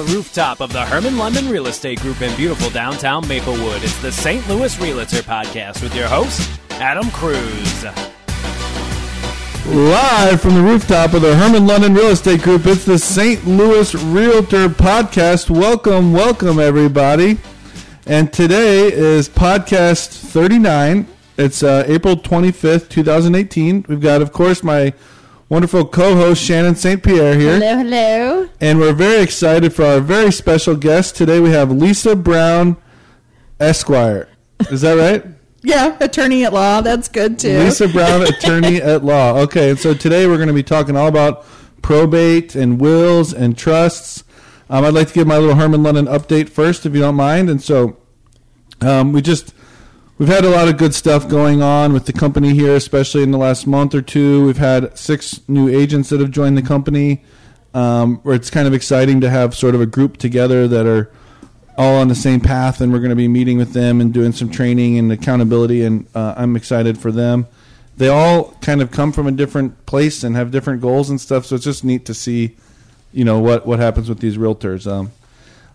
The rooftop of the Hermann London Real Estate Group in beautiful downtown Maplewood, it's the St. Louis Realtor Podcast with your host, Adam Cruz. Live from the rooftop of the Hermann London Real Estate Group, it's the St. Louis Realtor Podcast. Welcome, welcome, everybody. And today is podcast 39. It's uh, April 25th, 2018. We've got, of course, my wonderful co-host Shannon St. Pierre here. Hello, hello. And we're very excited for our very special guest. Today we have Lisa Brown Esquire. Is that right? Yeah, attorney at law. That's good too. Lisa Brown, attorney at law. Okay, and so today we're going to be talking all about probate and wills and trusts. Um, I'd like to give my little Hermann London update first, if you don't mind. And so um, we just we've had a lot of good stuff going on with the company here, especially in the last month or two. We've had six new agents that have joined the company. Um, where it's kind of exciting to have sort of a group together that are all on the same path, and we're going to be meeting with them and doing some training and accountability, and uh, I'm excited for them. They all kind of come from a different place and have different goals and stuff, so it's just neat to see, you know, what what happens with these realtors. Um,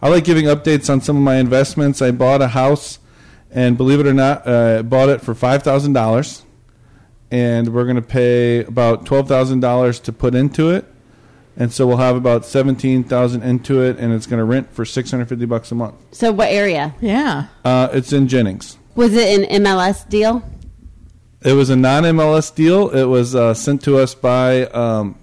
I like giving updates on some of my investments. I bought a house, and believe it or not, uh, bought it for five thousand dollars, and we're going to pay about twelve thousand dollars to put into it and so we'll have about seventeen thousand into it, and it's going to rent for six hundred fifty bucks a month. So, what area? Yeah. Uh, it's in Jennings. Was it an MLS deal? It was a non MLS deal. It was uh, sent to us by, um,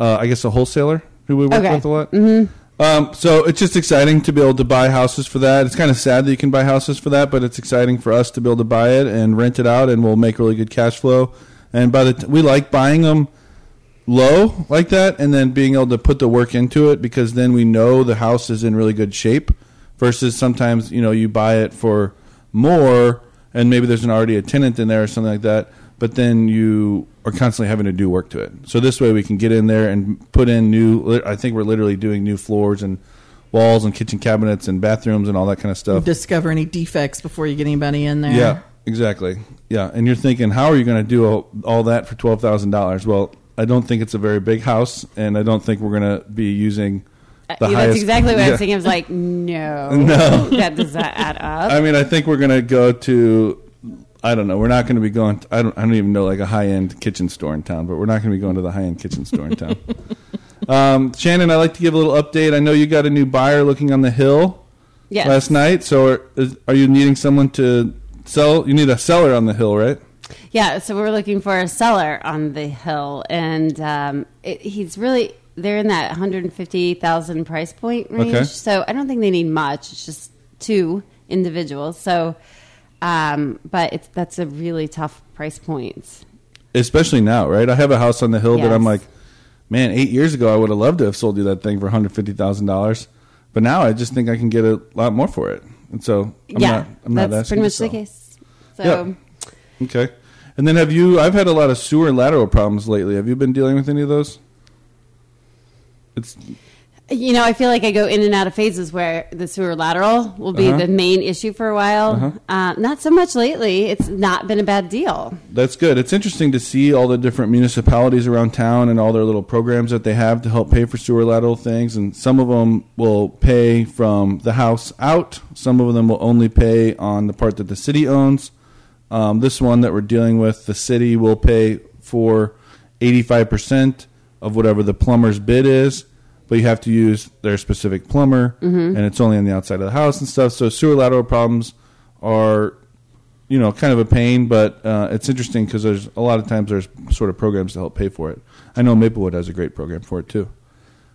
uh, I guess, a wholesaler who we work Okay. with a lot. Mm-hmm. Um, so it's just exciting to be able to buy houses for that. It's kind of sad that you can buy houses for that, but it's exciting for us to be able to buy it and rent it out, and we'll make really good cash flow. And by the t- we like buying them low like that and then being able to put the work into it because then we know the house is in really good shape versus sometimes you know you buy it for more and maybe there's an already a tenant in there or something like that but then you are constantly having to do work to it so this way we can get in there and put in new i think we're literally doing new floors and walls and kitchen cabinets and bathrooms and all that kind of stuff Discover any defects before you get anybody in there. yeah, exactly. Yeah, and you're thinking, how are you going to do all, all that for twelve thousand dollars? Well, I don't think it's a very big house, and I don't think we're going to be using the Uh, Yeah, highest. That's exactly what I Yeah. was thinking. I was like, no. No. That does not add up. I mean, I think we're going to go to. I don't know. We're not going to be going. I don't. I don't even know like a high end kitchen store in town, but we're not going to be going to the high end kitchen store in town. um, Shannon, I like to give a little update. I know you got a new buyer looking on the hill yes. last night. So, are, is, are you needing someone to sell? You need a seller on the hill, right? Yeah, so we're looking for a seller on the hill, and um, it, he's really they're in that 150,000 price point range. Okay. So I don't think they need much. It's just two individuals. So, um, but it's that's a really tough price point. especially now, right? I have a house on the hill that I'm like, man, eight years ago I would have loved to have sold you that thing for hundred fifty thousand dollars, but now I just think I can get a lot more for it, and so I'm yeah, not. I'm not that's pretty much the case. So. Yeah. Okay, and then have you? I've had a lot of sewer lateral problems lately. Have you been dealing with any of those? It's You know, I feel like I go in and out of phases where the sewer lateral will be Uh-huh. the main issue for a while. Uh-huh. Uh, not so much lately. It's not been a bad deal. That's good. It's interesting to see all the different municipalities around town and all their little programs that they have to help pay for sewer lateral things. And some of them will pay from the house out. Some of them will only pay on the part that the city owns. Um, this one that we're dealing with, the city will pay for 85% of whatever the plumber's bid is, but you have to use their specific plumber, and it's only on the outside of the house and stuff. So sewer lateral problems are you know, kind of a pain, but uh, it's interesting because there's a lot of times there's sort of programs to help pay for it. I know Maplewood has a great program for it too,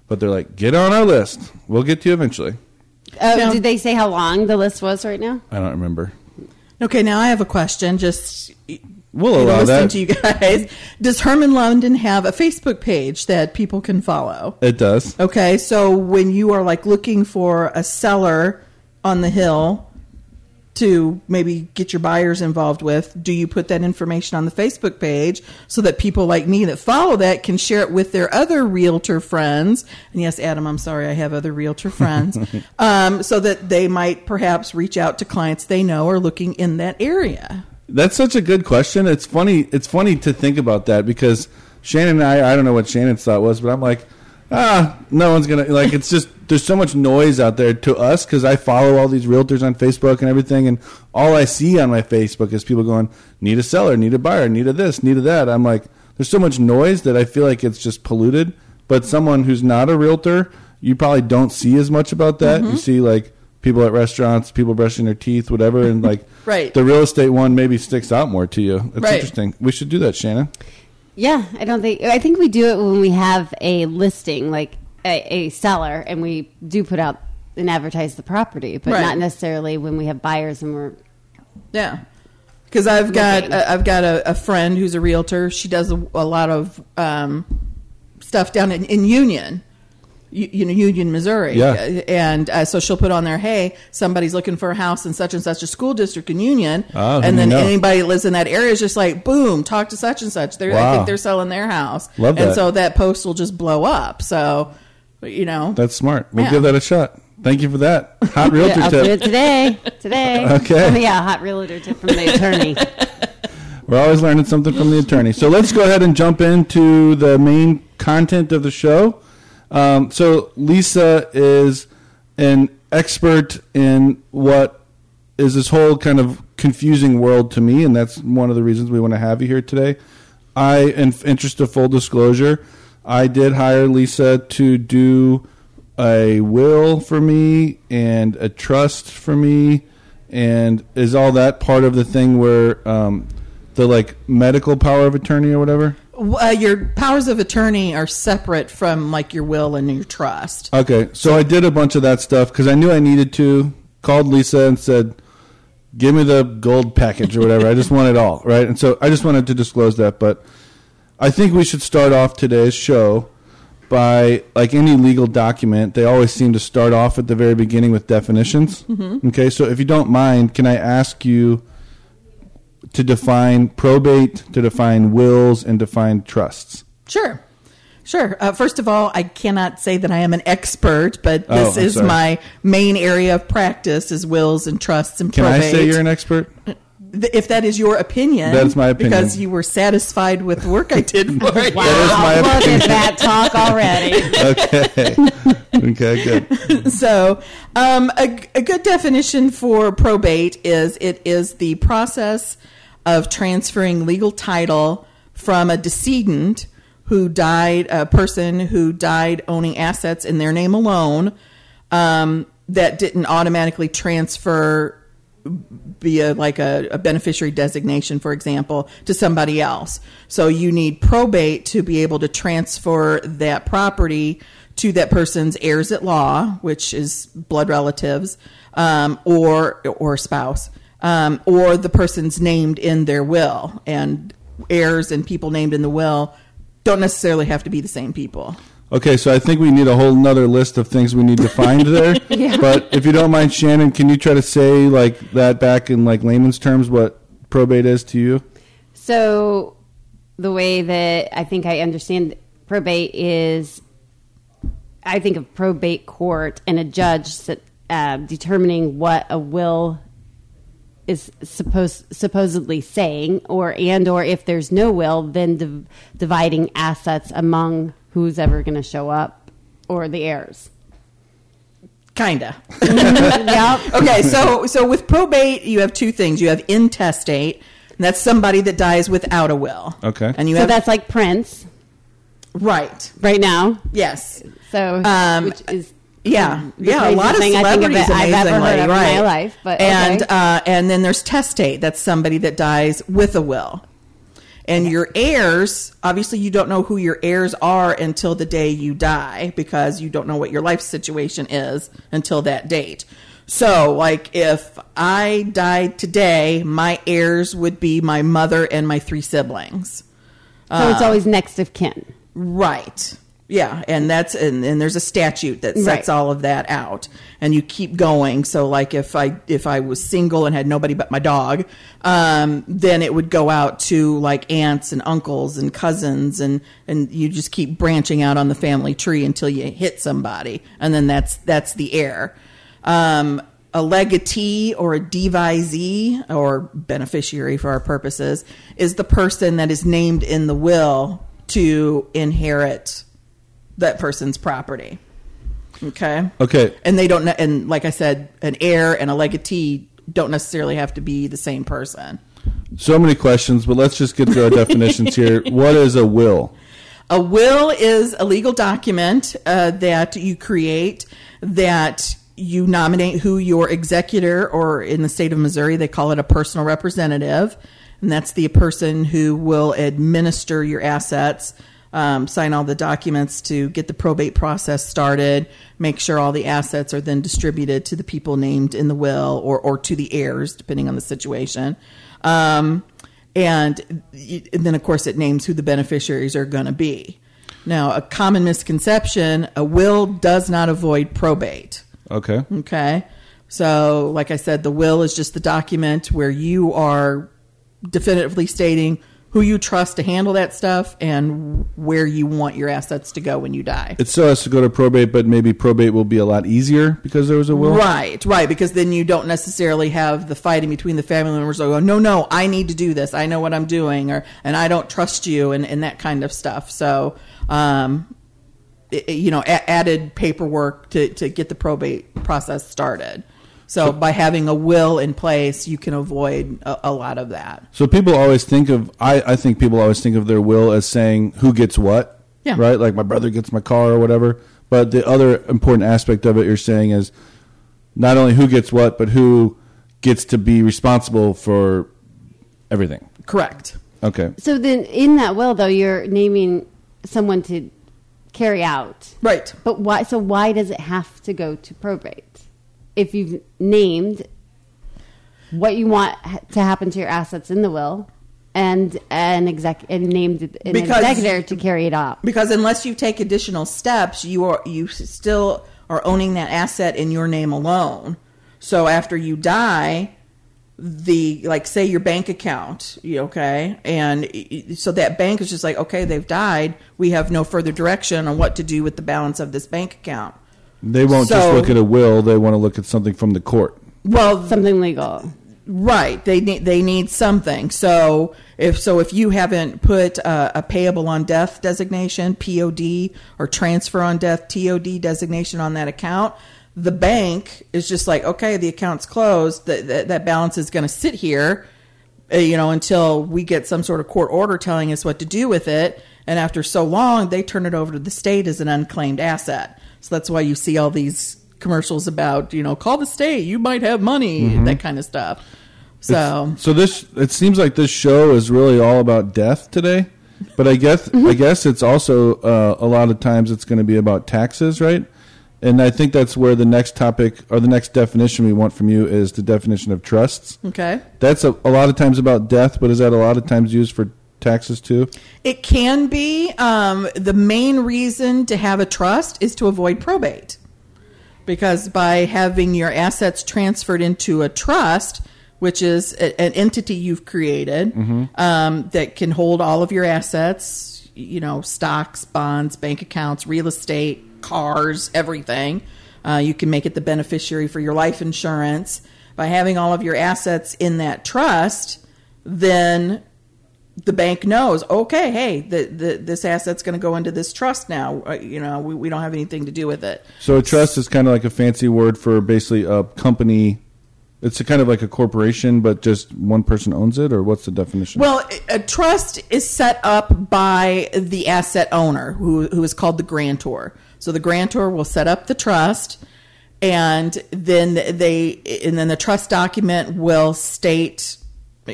but they're like, get on our list. We'll get to you eventually. Oh, Yeah. did they say how long the list was right now? I don't remember. Okay, now I have a question. Just We'll allow listening that. to you guys. Does Hermann London have a Facebook page that people can follow? It does. Okay, so when you are like looking for a seller on the hill to maybe get your buyers involved with, do you put that information on the Facebook page so that people like me that follow that can share it with their other realtor friends? And yes, Adam, I'm sorry, I have other realtor friends, um, so that they might perhaps reach out to clients they know are looking in that area. That's such a good question. It's funny. It's funny to think about that because Shannon and I. I don't know what Shannon's thought was, but I'm like, ah, no one's gonna like. It's just there's so much noise out there to us because I follow all these realtors on Facebook and everything, and all I see on my Facebook is people going, "Need a seller, need a buyer, need a this, need a that." I'm like, there's so much noise that I feel like it's just polluted. But someone who's not a realtor, you probably don't see as much about that. Mm-hmm. You see like people at restaurants, people brushing their teeth, whatever, and like Right. the real estate one maybe sticks out more to you. It's Right. interesting. We should do that, Shannon. Yeah, I don't think. I think we do it when we have a listing, like a, a seller, and we do put out and advertise the property, but Right. not necessarily when we have buyers and we're. Yeah, because I've got Looking. uh, I've got a, a friend who's a realtor. She does a, a lot of um, stuff down in, in Union, you, you know, Union, Missouri. Yeah. Uh, and uh, so she'll put on there, "Hey, somebody's looking for a house in such and such a school district in Union," Oh, and then knew? anybody that lives in that area is just like, "Boom, talk to such and such." They're, I Wow. think they're selling their house, Love that. and so that post will just blow up. So, you know, That's smart. We'll Yeah. give that a shot. Thank you for that. Hot realtor Yeah, I'll do tip. it today. Today. Okay. Oh, yeah, hot realtor tip from the attorney. We're always learning something from the attorney. So let's go ahead and jump into the main content of the show. Um, so Lisa is an expert in what is this whole kind of confusing world to me, and that's one of the reasons we want to have you here today. I, in interest of full disclosure, I did hire Lisa to do a will for me and a trust for me, and is all that part of the thing where um, the like medical power of attorney or whatever? Uh, your powers of attorney are separate from like your will and your trust. Okay, so I did a bunch of that stuff because I knew I needed to. Called Lisa and said, "Give me the gold package or whatever. I just want it all, right?" And so I just wanted to disclose that. But I think we should start off today's show by like any legal document. They always seem to start off at the very beginning with definitions. Okay, so if you don't mind, can I ask you to define probate, to define wills, and define trusts? Sure. Sure. Uh, first of all, I cannot say that I am an expert, but Oh, this I'm is sorry. my main area of practice is wills and trusts and Can probate. Can I say you're an expert? If that is your opinion, That is my opinion. because you were satisfied with the work I did for you. Wow, my look opinion. at that talk already. Okay. okay, good. so, um, a, a good definition for probate is it is the process of transferring legal title from a decedent who died, a person who died owning assets in their name alone, um, that didn't automatically transfer via like a, a beneficiary designation, for example, to somebody else. So you need probate to be able to transfer that property to that person's heirs at law, which is blood relatives, um, or or spouse, um, or the person's named in their will. And heirs and people named in the will don't necessarily have to be the same people. Okay, so I think we need a whole nother list of things we need to find there. But if you don't mind, Shannon, can you try to say like that back in like layman's terms what probate is to you? So, the way that I think I understand probate is, I think of probate court and a judge uh, determining what a will is supposed supposedly saying, or and or if there's no will, then div- dividing assets among who's ever going to show up or the heirs. Kinda. yep. okay, so so with probate, you have two things. You have intestate, and that's somebody that dies without a will. Okay. and you So have that's like Prince right. right now. Yes. So, Um, which is Yeah, yeah, a lot of craziest thing I think of it, I've ever heard of right? in my life. But and okay. uh, and then there's testate. That's somebody that dies with a will. And your heirs, obviously, you don't know who your heirs are until the day you die because you don't know what your life situation is until that date. So, like, if I died today, my heirs would be my mother and my three siblings. so uh, it's always next of kin. Right. Yeah, and that's and, and there's a statute that sets Right. all of that out, and you keep going. So, like if I if I was single and had nobody but my dog, um, then it would go out to like aunts and uncles and cousins, and and you just keep branching out on the family tree until you hit somebody, and then that's that's the heir. Um, a legatee or a devisee or beneficiary for our purposes is the person that is named in the will to inherit that person's property. Okay. Okay. And they don't, and like I said, an heir and a legatee don't necessarily have to be the same person. So many questions, but let's just get to our definitions here. What is a will? A will is a legal document uh, that you create that you nominate who your executor, or in the state of Missouri, they call it a personal representative. And that's the person who will administer your assets, um, sign all the documents to get the probate process started, make sure all the assets are then distributed to the people named in the will or, or to the heirs, depending on the situation. Um, and, and then, of course, it names who the beneficiaries are going to be. Now, a common misconception a will does not avoid probate. Okay. Okay. So, like I said, the will is just the document where you are definitively stating who you trust to handle that stuff and where you want your assets to go when you die. It still has to go to probate, but maybe probate will be a lot easier because there was a will. Right, right, because then you don't necessarily have the fighting between the family members. Who go, no, no, I need to do this. I know what I'm doing, or and I don't trust you, and, and that kind of stuff. So, um, it- you know, a- added paperwork to to get the probate process started. So, by having a will in place, you can avoid a, a lot of that. So people always think of I, I think people always think of their will as saying who gets what. Yeah. Right? Like my brother gets my car or whatever. But the other important aspect of it you're saying is not only who gets what, but who gets to be responsible for everything. Correct. Okay. So then, in that will, though, you're naming someone to carry out. Right. But why? So why does it have to go to probate? If you've named what you want to happen to your assets in the will, and an exec and named an Because- executor to carry it out. Because unless you take additional steps, you are you still are owning that asset in your name alone. So after you die, the like say your bank account, okay, and so that bank is just like okay, they've died. We have no further direction on what to do with the balance of this bank account. They won't just look at a will, they want to look at something from the court. Well, Something legal. Right. They need they need something. So if so, if you haven't put uh, a payable on death designation (POD) or transfer on death (TOD) designation on that account, the bank is just like, okay, the account's closed. That that, that balance is going to sit here, uh, you know, until we get some sort of court order telling us what to do with it. And after so long, they turn it over to the state as an unclaimed asset. So that's why you see all these commercials about, you know, call the state, you might have money, that kind of stuff. So, So this it seems like this show is really all about death today, but I guess Mm-hmm. I guess it's also uh, a lot of times it's going to be about taxes, right? And I think that's where the next topic or the next definition we want from you is the definition of trusts. okay. That's a, a lot of times about death, but is that a lot of times used for taxes too? It can be. Um, the main reason to have a trust is to avoid probate. Because by having your assets transferred into a trust, which is a, an entity you've created um, that can hold all of your assets, you know, stocks, bonds, bank accounts, real estate, cars, everything. Uh, you can make it the beneficiary for your life insurance. By having all of your assets in that trust, then the bank knows, okay, hey, the, the, this asset's going to go into this trust now. Uh, you know, we, we don't have anything to do with it. So a trust is kind of like a fancy word for basically a company. It's a kind of like a corporation, but just one person owns it, or what's the definition? Well, a trust is set up by the asset owner, who, who is called the grantor. So the grantor will set up the trust, and then they, and then the trust document will state,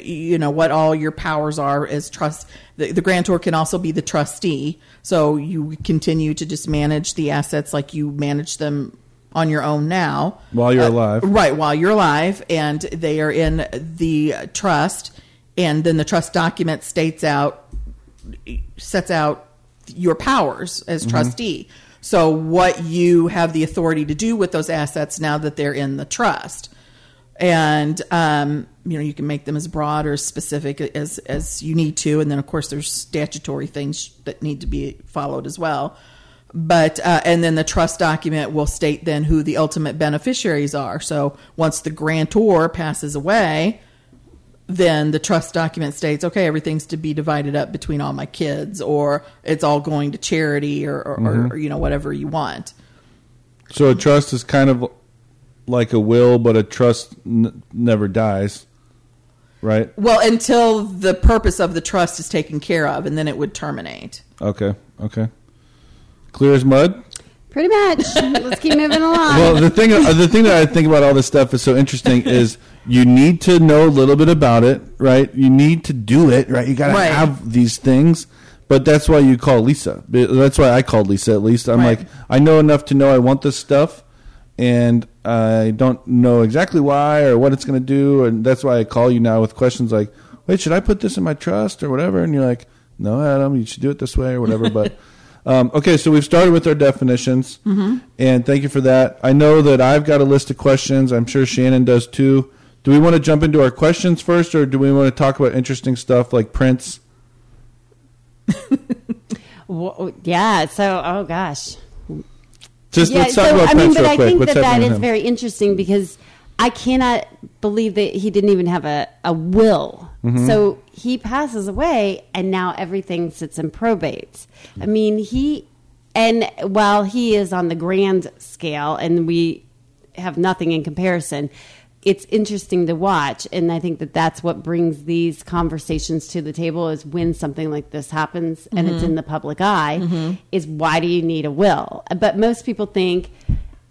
you know, what all your powers are as trust. The, the grantor can also be the trustee, so you continue to just manage the assets like you manage them on your own now While you're Uh, alive. Right, while you're alive, and they are in the trust, and then the trust document states out, sets out your powers as trustee. So, what you have the authority to do with those assets now that they're in the trust. And, um, you know, you can make them as broad or as specific as, as you need to. And then, of course, there's statutory things that need to be followed as well but uh, and then the trust document will state then who the ultimate beneficiaries are so once the grantor passes away then the trust document states, okay, everything's to be divided up between all my kids, or it's all going to charity, or, or, Mm-hmm. or you know whatever you want. So a trust is kind of like a will, but a trust n- never dies, right? Well, until the purpose of the trust is taken care of, and then it would terminate. Okay, okay. Clear as mud. Pretty much. Let's keep moving along. Well, the thing, uh, the thing that I think about all this stuff is so interesting is you need to know a little bit about it, right? You need to do it, right? You got to Right. have these things, but that's why you call Lisa. That's why I called Lisa. At least I'm Right. like, I know enough to know I want this stuff, and I don't know exactly why or what it's going to do, and that's why I call you now with questions like, "Wait, should I put this in my trust or whatever?" And you're like, "No, Adam, you should do it this way or whatever." But um, okay, so we've started with our definitions, and thank you for that. I know that I've got a list of questions. I'm sure Shannon does too. Do we want to jump into our questions first, or do we want to talk about interesting stuff like Prince? Wha- yeah. So, oh gosh. Just yeah. let's talk so about I mean, but I quick. think What's that that is him? very interesting because I cannot believe that he didn't even have a, a will. Mm-hmm. So he passes away, and now everything sits in probate. I mean, he and while he is on the grand scale, and we have nothing in comparison. It's interesting to watch, and I think that that's what brings these conversations to the table. Is when something like this happens and it's in the public eye, is why do you need a will? But most people think,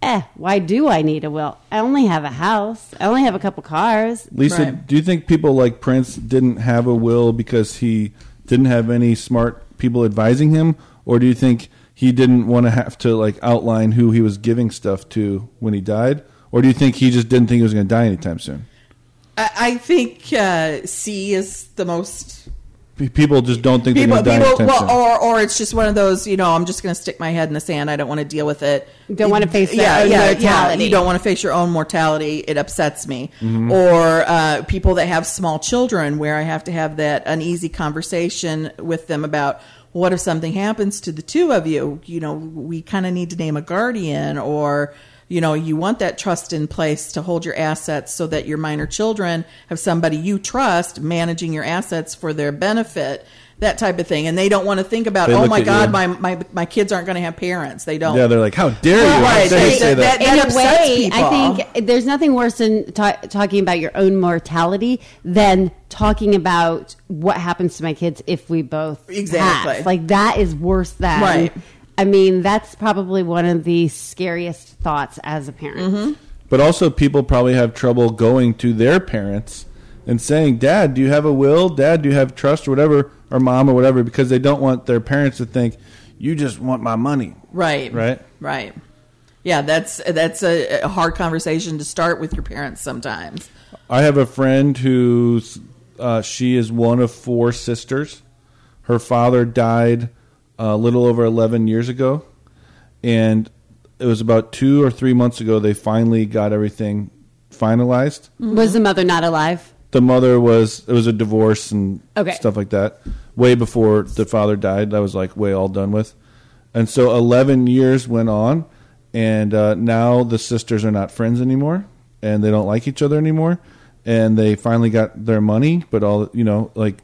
eh, why do I need a will? I only have a house. I only have a couple cars. Lisa, Right. do you think people like Prince didn't have a will because he didn't have any smart people advising him, or do you think he didn't want to have to like outline who he was giving stuff to when he died, or do you think he just didn't think he was going to die anytime soon? I, I think uh, C is the most P- People just don't think people. they're going to die People, anytime well, or or it's just one of those. You know, I'm just going to stick my head in the sand. I don't want to deal with it. Don't wanna face their yeah, own yeah, mortality. Yeah. You don't want to face your own mortality. It upsets me. Mm-hmm. Or uh, people that have small children, where I have to have that uneasy conversation with them about what if something happens to the two of you. You know, we kind of need to name a guardian, or you know, you want that trust in place to hold your assets so that your minor children have somebody you trust managing your assets for their benefit. That type of thing, and they don't want to think about, They oh my God, you. my, my my kids aren't going to have parents. They don't. Yeah, they're like, "How dare you? Well, right, dare you they- say that?" that- in a upsets way, people. I think there's nothing worse than ta- talking about your own mortality than talking about what happens to my kids if we both Exactly. pass. Like that is worse than. Right. I mean, that's probably one of the scariest thoughts as a parent. Mm-hmm. But also, people probably have trouble going to their parents and saying, "Dad, do you have a will? Dad, do you have trust or whatever, or mom or whatever?" Because they don't want their parents to think you just want my money. Right. Right. Right. Yeah, that's that's a, a hard conversation to start with your parents sometimes. I have a friend who's uh, she is one of four sisters. Her father died a little over eleven years ago, and it was about two or three months ago they finally got everything finalized. Was the mother not alive? the mother was it was a divorce and Okay. stuff like that way before the father died that was like way all done with and so 11 years went on and uh, now the sisters are not friends anymore and they don't like each other anymore and they finally got their money but all you know like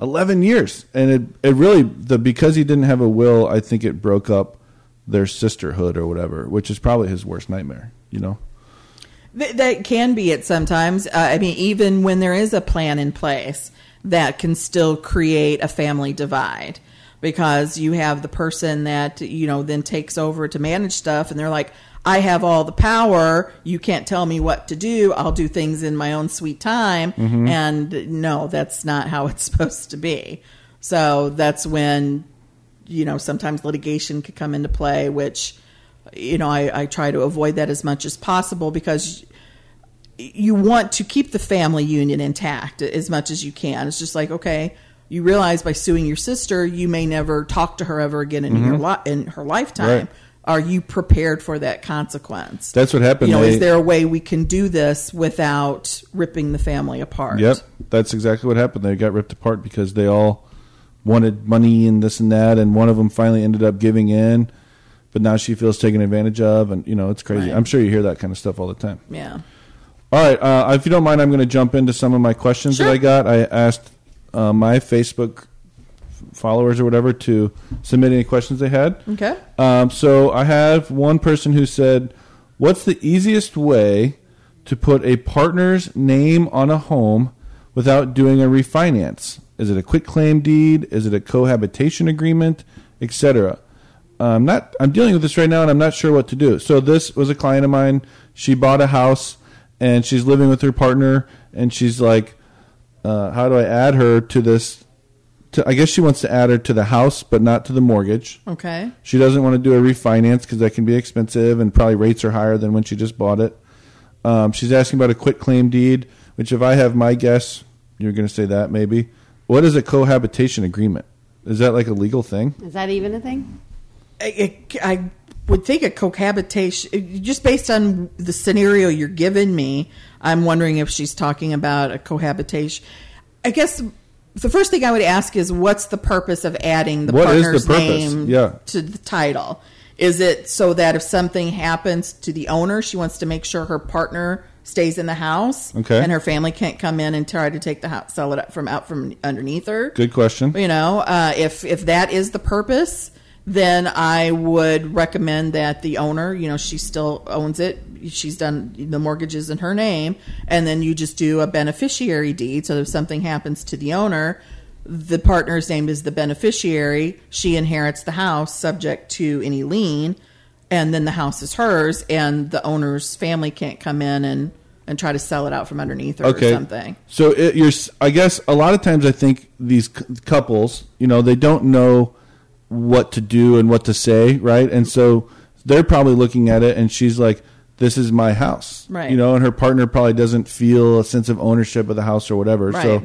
11 years and it, it really the because he didn't have a will i think it broke up their sisterhood or whatever which is probably his worst nightmare you know Th- that can be it sometimes. Uh, I mean, even when there is a plan in place, that can still create a family divide because you have the person that you know then takes over to manage stuff, and they're like, "I have all the power. You can't tell me what to do. I'll do things in my own sweet time." Mm-hmm. And no, that's not how it's supposed to be. So that's when you know sometimes litigation could come into play, which you know I, I try to avoid that as much as possible because you want to keep the family union intact as much as you can. It's just like okay, you realize by suing your sister, you may never talk to her ever again in mm-hmm. your li- in her lifetime. Right. Are you prepared for that consequence? That's what happened. You know, They- is there a way we can do this without ripping the family apart? Yep, that's exactly what happened. They got ripped apart because they all wanted money and this and that, and one of them finally ended up giving in. But now she feels taken advantage of, and you know it's crazy. Right. I'm sure you hear that kind of stuff all the time. Yeah. All right. Uh, if you don't mind, I'm going to jump into some of my questions Sure. that I got. I asked uh, my Facebook followers or whatever to submit any questions they had. Okay. Um, so I have one person who said, "What's the easiest way to put a partner's name on a home without doing a refinance? Is it a quick claim deed? Is it a cohabitation agreement, etc.?" I'm not. I'm dealing with this right now, and I'm not sure what to do. So this was a client of mine. She bought a house, and she's living with her partner, and she's like, uh, "How do I add her to this?" To, I guess she wants to add her to the house, but not to the mortgage. Okay. She doesn't want to do a refinance because that can be expensive and probably rates are higher than when she just bought it. Um, she's asking about a quit claim deed, which, if I have my guess, you're going to say that maybe. What is a cohabitation agreement? Is that like a legal thing? Is that even a thing? I, I would think a cohabitation, just based on the scenario you're giving me, I'm wondering if she's talking about a cohabitation. I guess the first thing I would ask is what's the purpose of adding the What the partner's purpose? name Yeah. to the title? Is it so that if something happens to the owner, she wants to make sure her partner stays in the house, Okay. and her family can't come in and try to take the house, sell it up from out from underneath her? Good question. You know, uh, if if that is the purpose, then I would recommend that the owner, you know, she still owns it. She's done the mortgages in her name, and then you just do a beneficiary deed. So if something happens to the owner, the partner's name is the beneficiary. She inherits the house, subject to any lien, and then the house is hers, and the owner's family can't come in and and try to sell it out from underneath her okay. or something. So it, you're. I guess a lot of times I think these c- couples, you know, they don't know what to do and what to say, right? And so they're probably looking at it, and she's like, "This is my house," Right. You know, and her partner probably doesn't feel a sense of ownership of the house or whatever. Right. So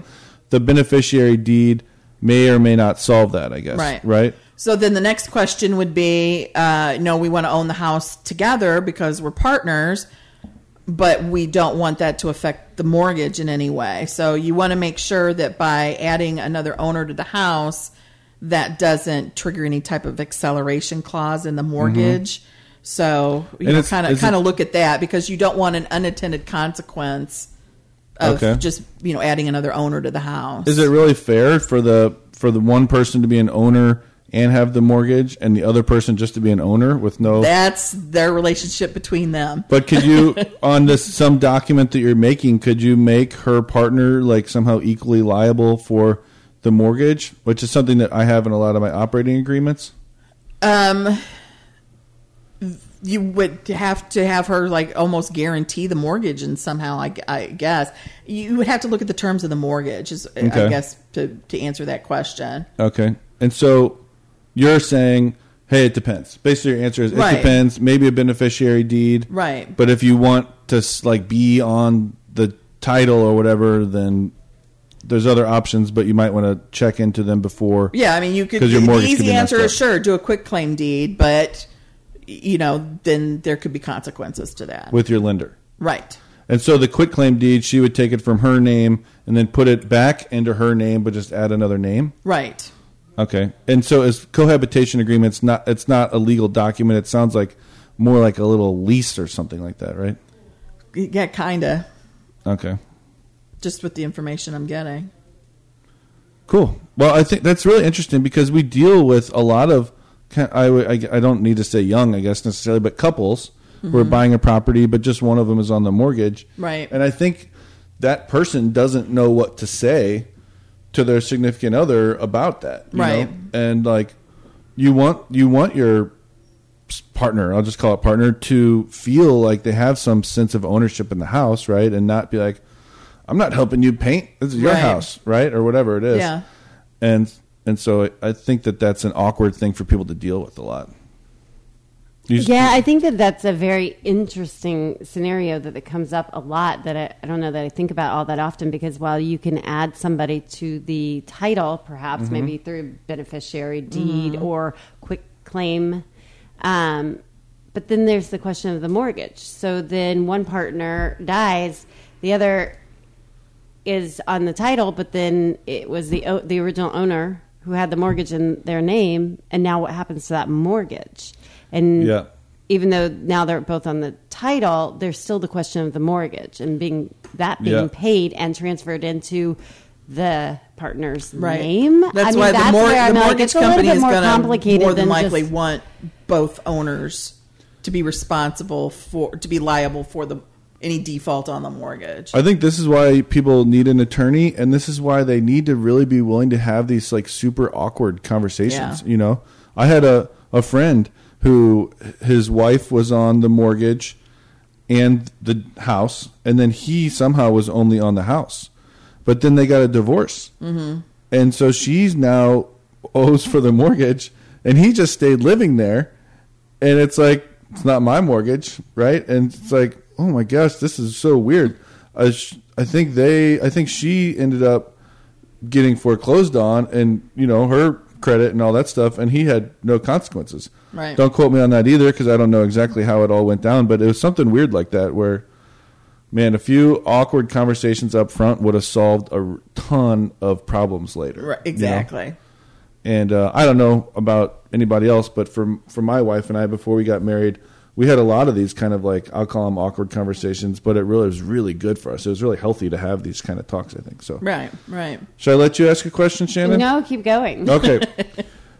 the beneficiary deed may or may not solve that. I guess. Right. Right. So then the next question would be, uh, no, we want to own the house together because we're partners, but we don't want that to affect the mortgage in any way. So you want to make sure that by adding another owner to the house, that doesn't trigger any type of acceleration clause in the mortgage. So Mm-hmm. you know, kind of kind of look at that because you don't want an unintended consequence of Okay. just you know adding another owner to the house. Is it really fair for the for the one person to be an owner and have the mortgage, and the other person just to be an owner with no? That's their relationship between them. But could you, on this some document that you're making, could you make her partner like somehow equally liable for the mortgage, which is something that I have in a lot of my operating agreements? Um, you would have to have her like almost guarantee the mortgage, and somehow I, I guess you would have to look at the terms of the mortgage. Is I guess to to answer that question. Okay, and so you're saying, hey, it depends. Basically, your answer is it Right. depends. Maybe a beneficiary deed, Right. But if you want to like be on the title or whatever, then there's other options, but you might want to check into them before. Yeah, I mean, you could. 'Cause your the mortgage could easy answer is sure do a quick claim deed, but you know then there could be consequences to that. with your lender. right. And so the quit claim deed, she would take it from her name and then put it back into her name, but just add another name. Right. Okay. And so is cohabitation agreements not? It's not a legal document. It sounds like more like a little lease or something like that, right? Yeah, kinda. Okay. Just with the information I'm getting. Cool. Well, I think that's really interesting because we deal with a lot of. I, I, I don't need to say young, I guess necessarily, but couples who are mm-hmm. buying a property, but just one of them is on the mortgage. Right. And I think that person doesn't know what to say to their significant other about that. you Right. know? And like, you want you want your partner, I'll just call it partner, to feel like they have some sense of ownership in the house, right? And not be like, I'm not helping you paint. This is your Right. house, right? Or whatever it is. Yeah. And and so I, think that that's an awkward thing for people to deal with a lot. Just- Yeah, I think that that's a very interesting scenario that, that comes up a lot that I, I don't know that I think about all that often because while you can add somebody to the title, perhaps Mm-hmm. maybe through beneficiary deed or quick claim, um, but then there's the question of the mortgage. So then one partner dies, the other is on the title, but then it was the the original owner who had the mortgage in their name, and now what happens to that mortgage? And Yeah. even though now they're both on the title, there's still the question of the mortgage and being that being Yeah. paid and transferred into the partner's Right. name. That's I mean, why that's the, mor- where the mortgage it's a little company is going to complicated more than than likely just- want both owners to be responsible for to be liable for the any default on the mortgage. I think this is why people need an attorney, and this is why they need to really be willing to have these like super awkward conversations. Yeah. You know, I had a a friend who his wife was on the mortgage and the house, and then he somehow was only on the house, but then they got a divorce, mm-hmm. and so she's now owes for the mortgage, and he just stayed living there, and it's like it's not my mortgage, right? And it's like, oh my gosh, this is so weird. I, sh- I think they, I think she ended up getting foreclosed on, and you know her credit and all that stuff, and he had no consequences. Right. Don't quote me on that either, because I don't know exactly how it all went down, but it was something weird like that where. Man, a few awkward conversations up front would have solved a ton of problems later. Right, you know? exactly. And uh, I don't know about anybody else, but for for my wife and I, before we got married, we had a lot of these kind of like I'll call them awkward conversations, but it really was really good for us. It was really healthy to have these kind of talks. I think so. Right, right. Should I let you ask a question, Shannon? No, keep going. Okay.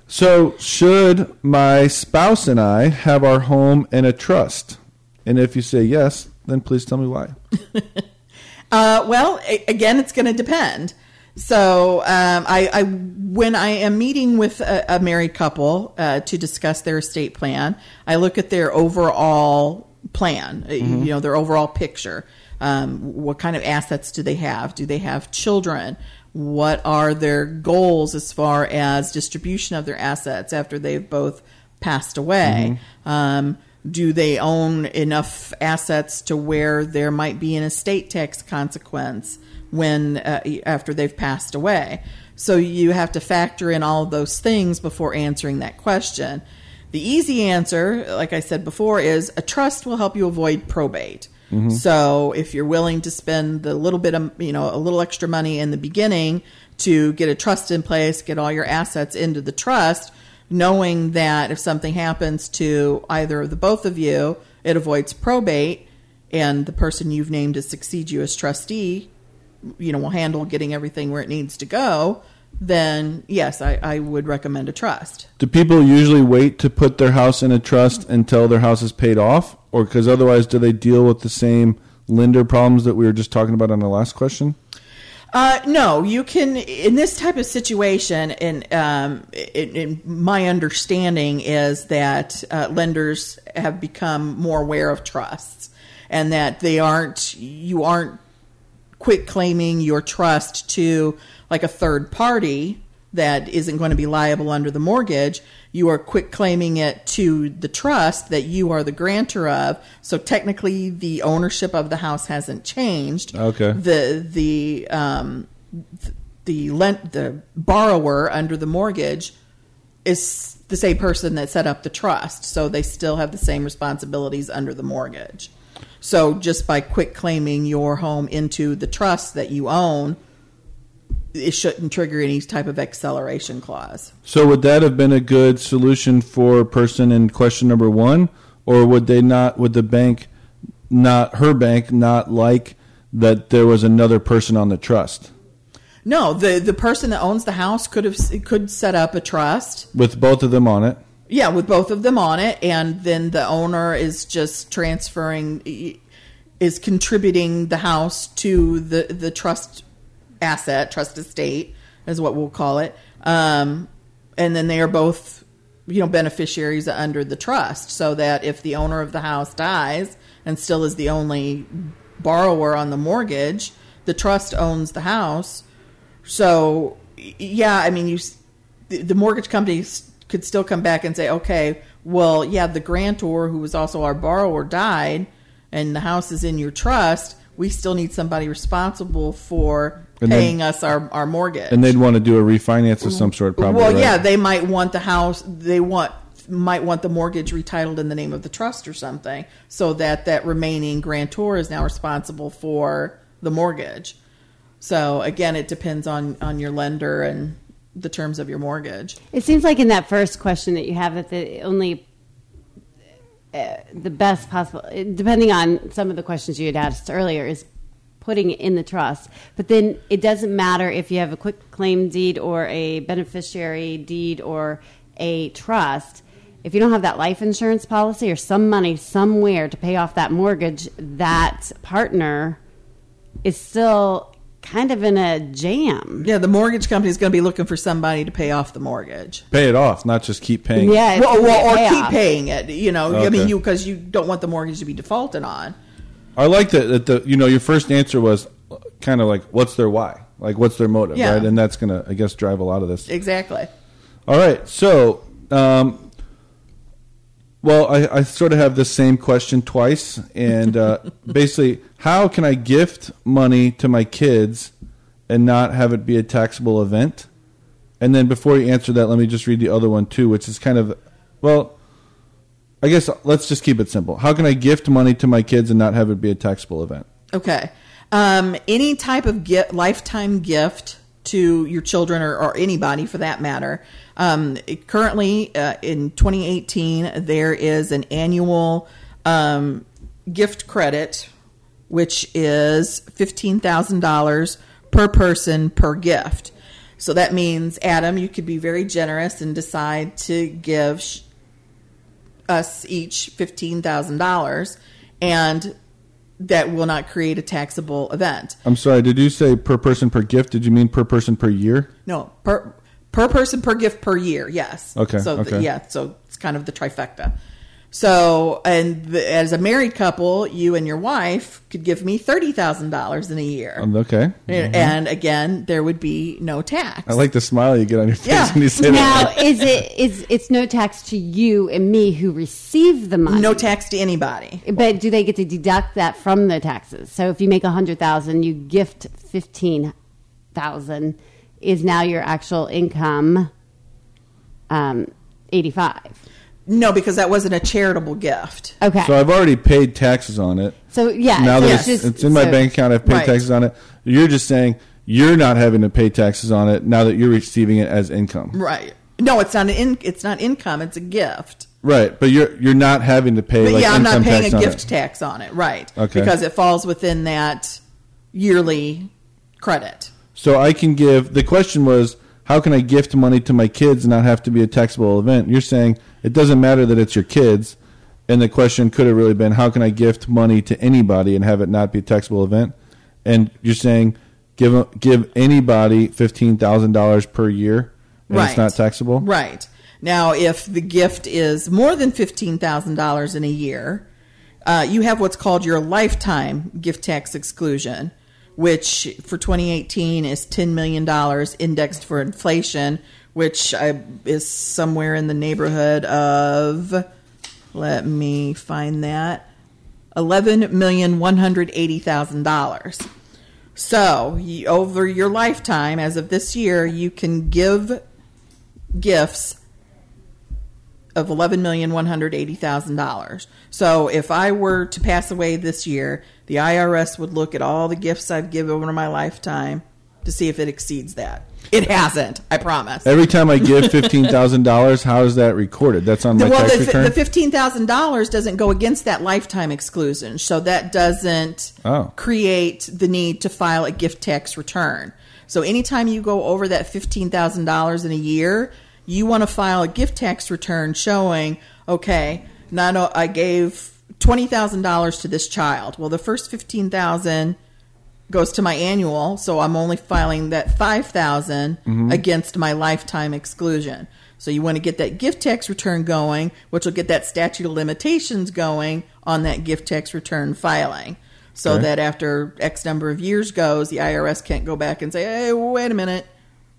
so, should my spouse and I have our home in a trust? And if you say yes, then please tell me why. Uh, well, a- again, it's going to depend. So, um, I, I when I am meeting with a, a married couple uh, to discuss their estate plan, I look at their overall plan. uh, You know, their overall picture. Um, what kind of assets do they have? Do they have children? What are their goals as far as distribution of their assets after they've both passed away? Um, do they own enough assets to where there might be an estate tax consequence when uh, after they've passed away? So you have to factor in all of those things before answering that question. The easy answer, like I said before, is a trust will help you avoid probate. So if you're willing to spend the little bit of, you know, a little extra money in the beginning to get a trust in place, get all your assets into the trust, knowing that if something happens to either of the both of you, it avoids probate and the person you've named to succeed you as trustee, you know, will handle getting everything where it needs to go, then yes, I, I would recommend a trust. Do people usually wait to put their house in a trust until their house is paid off, or because otherwise, do they deal with the same lender problems that we were just talking about on the last question? Uh, no, you can in this type of situation. And um, in, in my understanding is that uh, lenders have become more aware of trusts, and that they aren't you aren't quit claiming your trust to like a third party that isn't going to be liable under the mortgage. You are quit claiming it to the trust that you are the grantor of. So technically, the ownership of the house hasn't changed. Okay. The the um, the lent the borrower under the mortgage is the same person that set up the trust, so they still have the same responsibilities under the mortgage. So just by quit claiming your home into the trust that you own, it shouldn't trigger any type of acceleration clause. So, would that have been a good solution for person in question number one, or would they not? Would the bank not her bank not like that there was another person on the trust No, the the person that owns the house could have could set up a trust. with both of them on it? Yeah, with both of them on it, and then the owner is just transferring, is contributing the house to the the trust asset, trust estate is what we'll call it. Um, and then they are both, you know, beneficiaries under the trust, so that if the owner of the house dies and still is the only borrower on the mortgage, the trust owns the house. So, yeah, I mean, you the, mortgage company s- could still come back and say, okay, well, yeah, the grantor who was also our borrower died, and the house is in your trust. We still need somebody responsible for And then- paying us our, our mortgage. And they'd want to do a refinance of some sort, probably. well, right? yeah, they might want the house. They want might want the mortgage retitled in the name of the trust or something, so that that remaining grantor is now responsible for the mortgage. So again, it depends on on your lender and the terms of your mortgage. It seems like in that first question that you have that the only uh, the best possible, depending on some of the questions you had asked earlier, is putting it in the trust. But then it doesn't matter if you have a quick claim deed or a beneficiary deed or a trust. If you don't have that life insurance policy or some money somewhere to pay off that mortgage, that partner is still kind of in a jam. Yeah, the mortgage company is going to be looking for somebody to pay off the mortgage. Pay it off, not just keep paying. Yeah, Well, well, a or keep payoff. paying it. You know, I mean, you because you don't want the mortgage to be defaulted on. I like that. That the you know your first answer was kind of like, what's their why? Like, what's their motive? Yeah. Right, and that's gonna, I guess, drive a lot of this. Exactly. All right. So, um, well, I, I sort of have the same question twice, and uh, basically, how can I gift money to my kids and not have it be a taxable event? And then, before you answer that, let me just read the other one too, which is kind of, well, I guess let's just keep it simple. How can I gift money to my kids and not have it be a taxable event? Okay. Um, any type of gift, lifetime gift to your children or, or anybody for that matter. Um, currently, uh, in 2018, there is an annual um, gift credit, which is $15,000 per person per gift. So that means, Adam, you could be very generous and decide to give sh- us each $15,000 and that will not create a taxable event. I'm sorry. Did you say per person per gift? Did you mean per person per year? No, per per person per gift per year. Yes. Okay, So the- yeah, so it's kind of the trifecta. So, and the, as a married couple, you and your wife could give me thirty thousand dollars in a year, Um, Okay. and, and again, there would be no tax. I like the smile you get on your face Yeah. when you say that. Now, that. is it is it's no tax to you and me who receive the money? no tax to anybody. But do they get to deduct that from the taxes? So if you make a hundred thousand, you gift fifteen thousand. Is now your actual income um, eighty five? No, because that wasn't a charitable gift. Okay. So I've already paid taxes on it. So yeah, now so that it's, it's, just, it's in my so- bank account, I've paid Right. taxes on it. You're just saying you're not having to pay taxes on it now that you're receiving it as income. Right. No, it's not an in, it's not income. It's a gift. Right, but you're you're not having to pay But like yeah, I'm income not paying tax a on gift it. tax on it. Right. Okay. Because it falls within that yearly credit. So I can give. The question was, how can I gift money to my kids and not have to be a taxable event? You're saying it doesn't matter that it's your kids, and the question could have really been, how can I gift money to anybody and have it not be a taxable event? And you're saying give give anybody fifteen thousand dollars per year, and right. it's not taxable. Right. Now, if the gift is more than $15,000 in a year, uh, you have what's called your lifetime gift tax exclusion, which for 2018 is $10 million indexed for inflation, which I, is somewhere in the neighborhood of, let me find that, $11,180,000. So, over your lifetime, as of this year, you can give gifts of eleven million one hundred eighty thousand dollars. So if I were to pass away this year, the IRS would look at all the gifts I've given over my lifetime to see if it exceeds that. It hasn't, I promise. Every time I give fifteen thousand dollars, how is that recorded? That's on my well, tax the, return. the fifteen thousand dollars doesn't go against that lifetime exclusion, so that doesn't Oh. create the need to file a gift tax return. So anytime you go over that fifteen thousand dollars in a year, you want to file a gift tax return showing, okay, not o- I gave twenty thousand dollars to this child. Well, the first fifteen thousand goes to my annual, so I'm only filing that five mm-hmm. against my lifetime exclusion. So you want to get that gift tax return going, which will get that statute of limitations going on that gift tax return filing. So Okay. that after X number of years goes, the IRS can't go back and say, "Hey, wait a minute,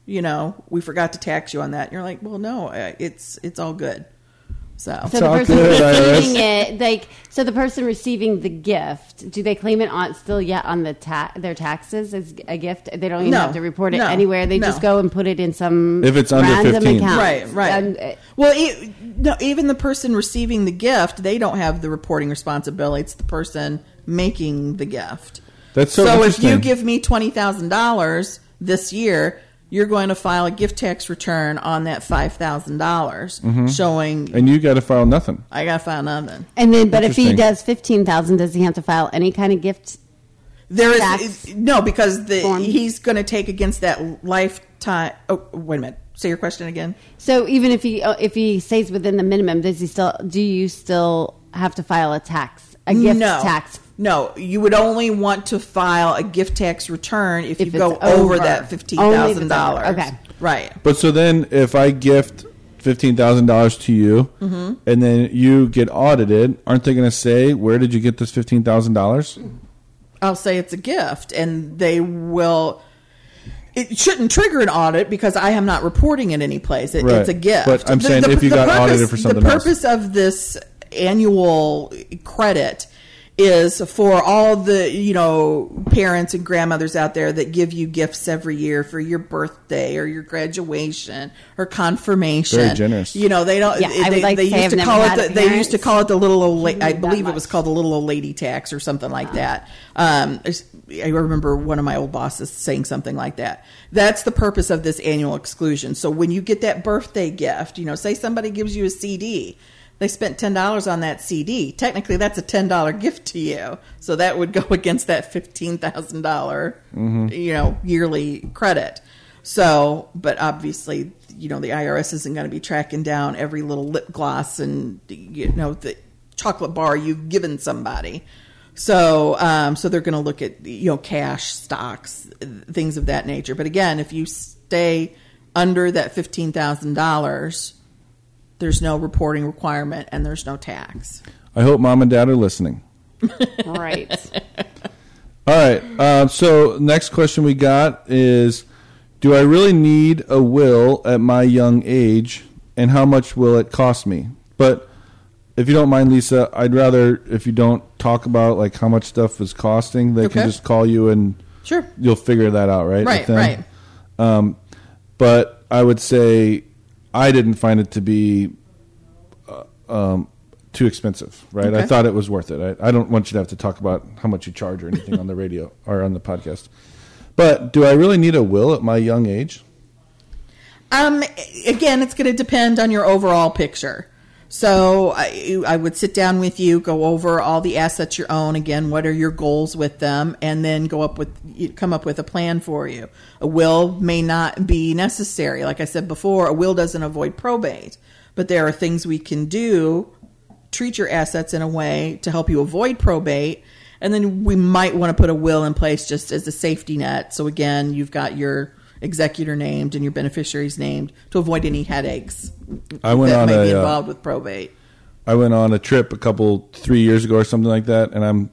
you know, we forgot to tax you on that." And you're like, "Well, no, uh, it's it's all good." So, So the person good, receiving it, like, so the person receiving the gift, do they claim it on still yet on the ta- their taxes as a gift? They don't even No, have to report it no, anywhere. They no. just go and put it in some If it's under random 15. account. Right, right. And, uh, well, e no, even the person receiving the gift, they don't have the reporting responsibility. It's the person making the gift. That's so so if you give me twenty thousand dollars this year, you're going to file a gift tax return on that five dollars, showing And you got to file nothing. I got to file nothing. And then, but if he does fifteen thousand, does he have to file any kind of gift? There Tax is no because the he's going to take against that lifetime. Oh, wait a minute. Say your question again. So even if he uh, if he stays within the minimum, does he still? Do you still have to file a tax, a gift no. tax? No, you would only want to file a gift tax return if, If you go over, over. that fifteen Only if thousand it's dollars. Okay. right. But so then, if I gift fifteen thousand dollars to you, Mm-hmm. and then you get audited, aren't they going to say where did you get this fifteen thousand dollars? I'll say it's a gift, and they will. It shouldn't trigger an audit because I am not reporting it any place. It, Right. It's a gift. But I'm saying if you got audited for something else. the else. purpose of this annual credit is for all the you know parents and grandmothers out there that give you gifts every year for your birthday or your graduation or confirmation. Very generous. You know they don't. Yeah, I they, would like they to used to call it. The, they used to call it the little old. La- I believe it was called the little old lady tax or something like that. Um, I remember one of my old bosses saying something like that. That's the purpose of this annual exclusion. So when you get that birthday gift, you know, say somebody gives you a CD, they spent ten dollars on that CD. Technically, that's a ten dollar gift to you. So that would go against that fifteen thousand you know yearly credit. So, but obviously, you know, the IRS isn't going to be tracking down every little lip gloss and you know the chocolate bar you've given somebody. So, um, so they're going to look at you know cash, stocks, things of that nature. But again, if you stay under that fifteen thousand dollars, there's no reporting requirement and there's no tax. I hope mom and dad are listening. Right. All right. Um, so next question we got is, do I really need a will at my young age, and how much will it cost me? But if you don't mind, Lisa, I'd rather if you don't talk about like how much stuff is costing, they can just call you and Sure. you'll figure that out, right? Right, right. Um, but I would say I didn't find it to be uh, um, too expensive, right? I thought it was worth it. I, I don't want you to have to talk about how much you charge or anything on the radio or on the podcast. But do I really need a will at my young age? Um, again, it's going to depend on your overall picture. So I, I would sit down with you, go over all the assets you own. Again, what are your goals with them, and then go up with come up with a plan for you. A will may not be necessary. Like I said before, a will doesn't avoid probate, but there are things we can do treat your assets in a way to help you avoid probate. And then we might want to put a will in place just as a safety net. So again, you've got your executor named and your beneficiaries named to avoid any headaches I went that on may be a, uh, involved with probate. I went on a trip a couple three years ago or something like that, and I'm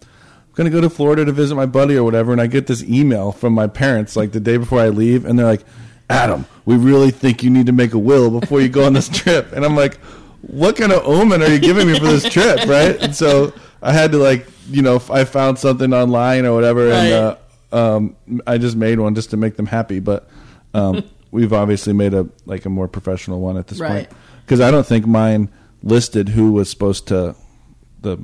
going to go to Florida to visit my buddy or whatever, and I get this email from my parents like the day before I leave, and they're like, "Adam, we really think you need to make a will before you go on this trip," and I'm like, "What kind of omen are you giving me for this trip?" Right? And so I had to like, you know, I found something online or whatever, and uh, um, I just made one just to make them happy, but. Um, we've obviously made a like a more professional one at this Right. point because I don't think mine listed who was supposed to the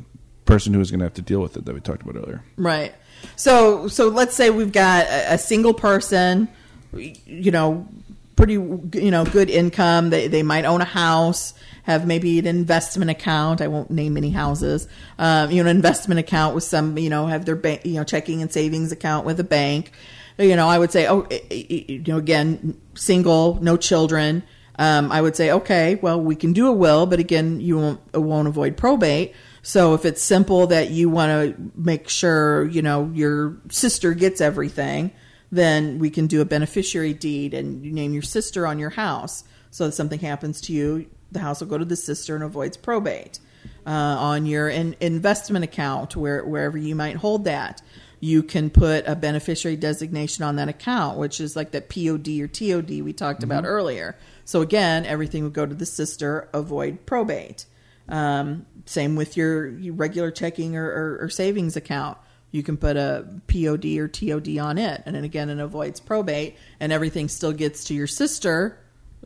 person who was going to have to deal with it that we talked about earlier. Right. So so let's say we've got a, a single person, you know, pretty you know good income. They they might own a house, have maybe an investment account. I won't name any houses. Um, you know, an investment account with some you know have their bank you know checking and savings account with a bank. You know, I would say oh eh, eh, you know again single, no children. Um, I would say, okay, well, we can do a will, but again, you won't, won't avoid probate. So if it's simple that you want to make sure, you know, your sister gets everything, then we can do a beneficiary deed and you name your sister on your house. So if something happens to you, the house will go to the sister and avoids probate. Uh, on your in, investment account, where, wherever you might hold that, you can put a beneficiary designation on that account, which is like that POD or TOD we talked about earlier. So again, everything would go to the sister, avoid probate. Um, same with your, your regular checking or, or, or savings account. You can put a POD or TOD on it, and then again, it avoids probate, and everything still gets to your sister,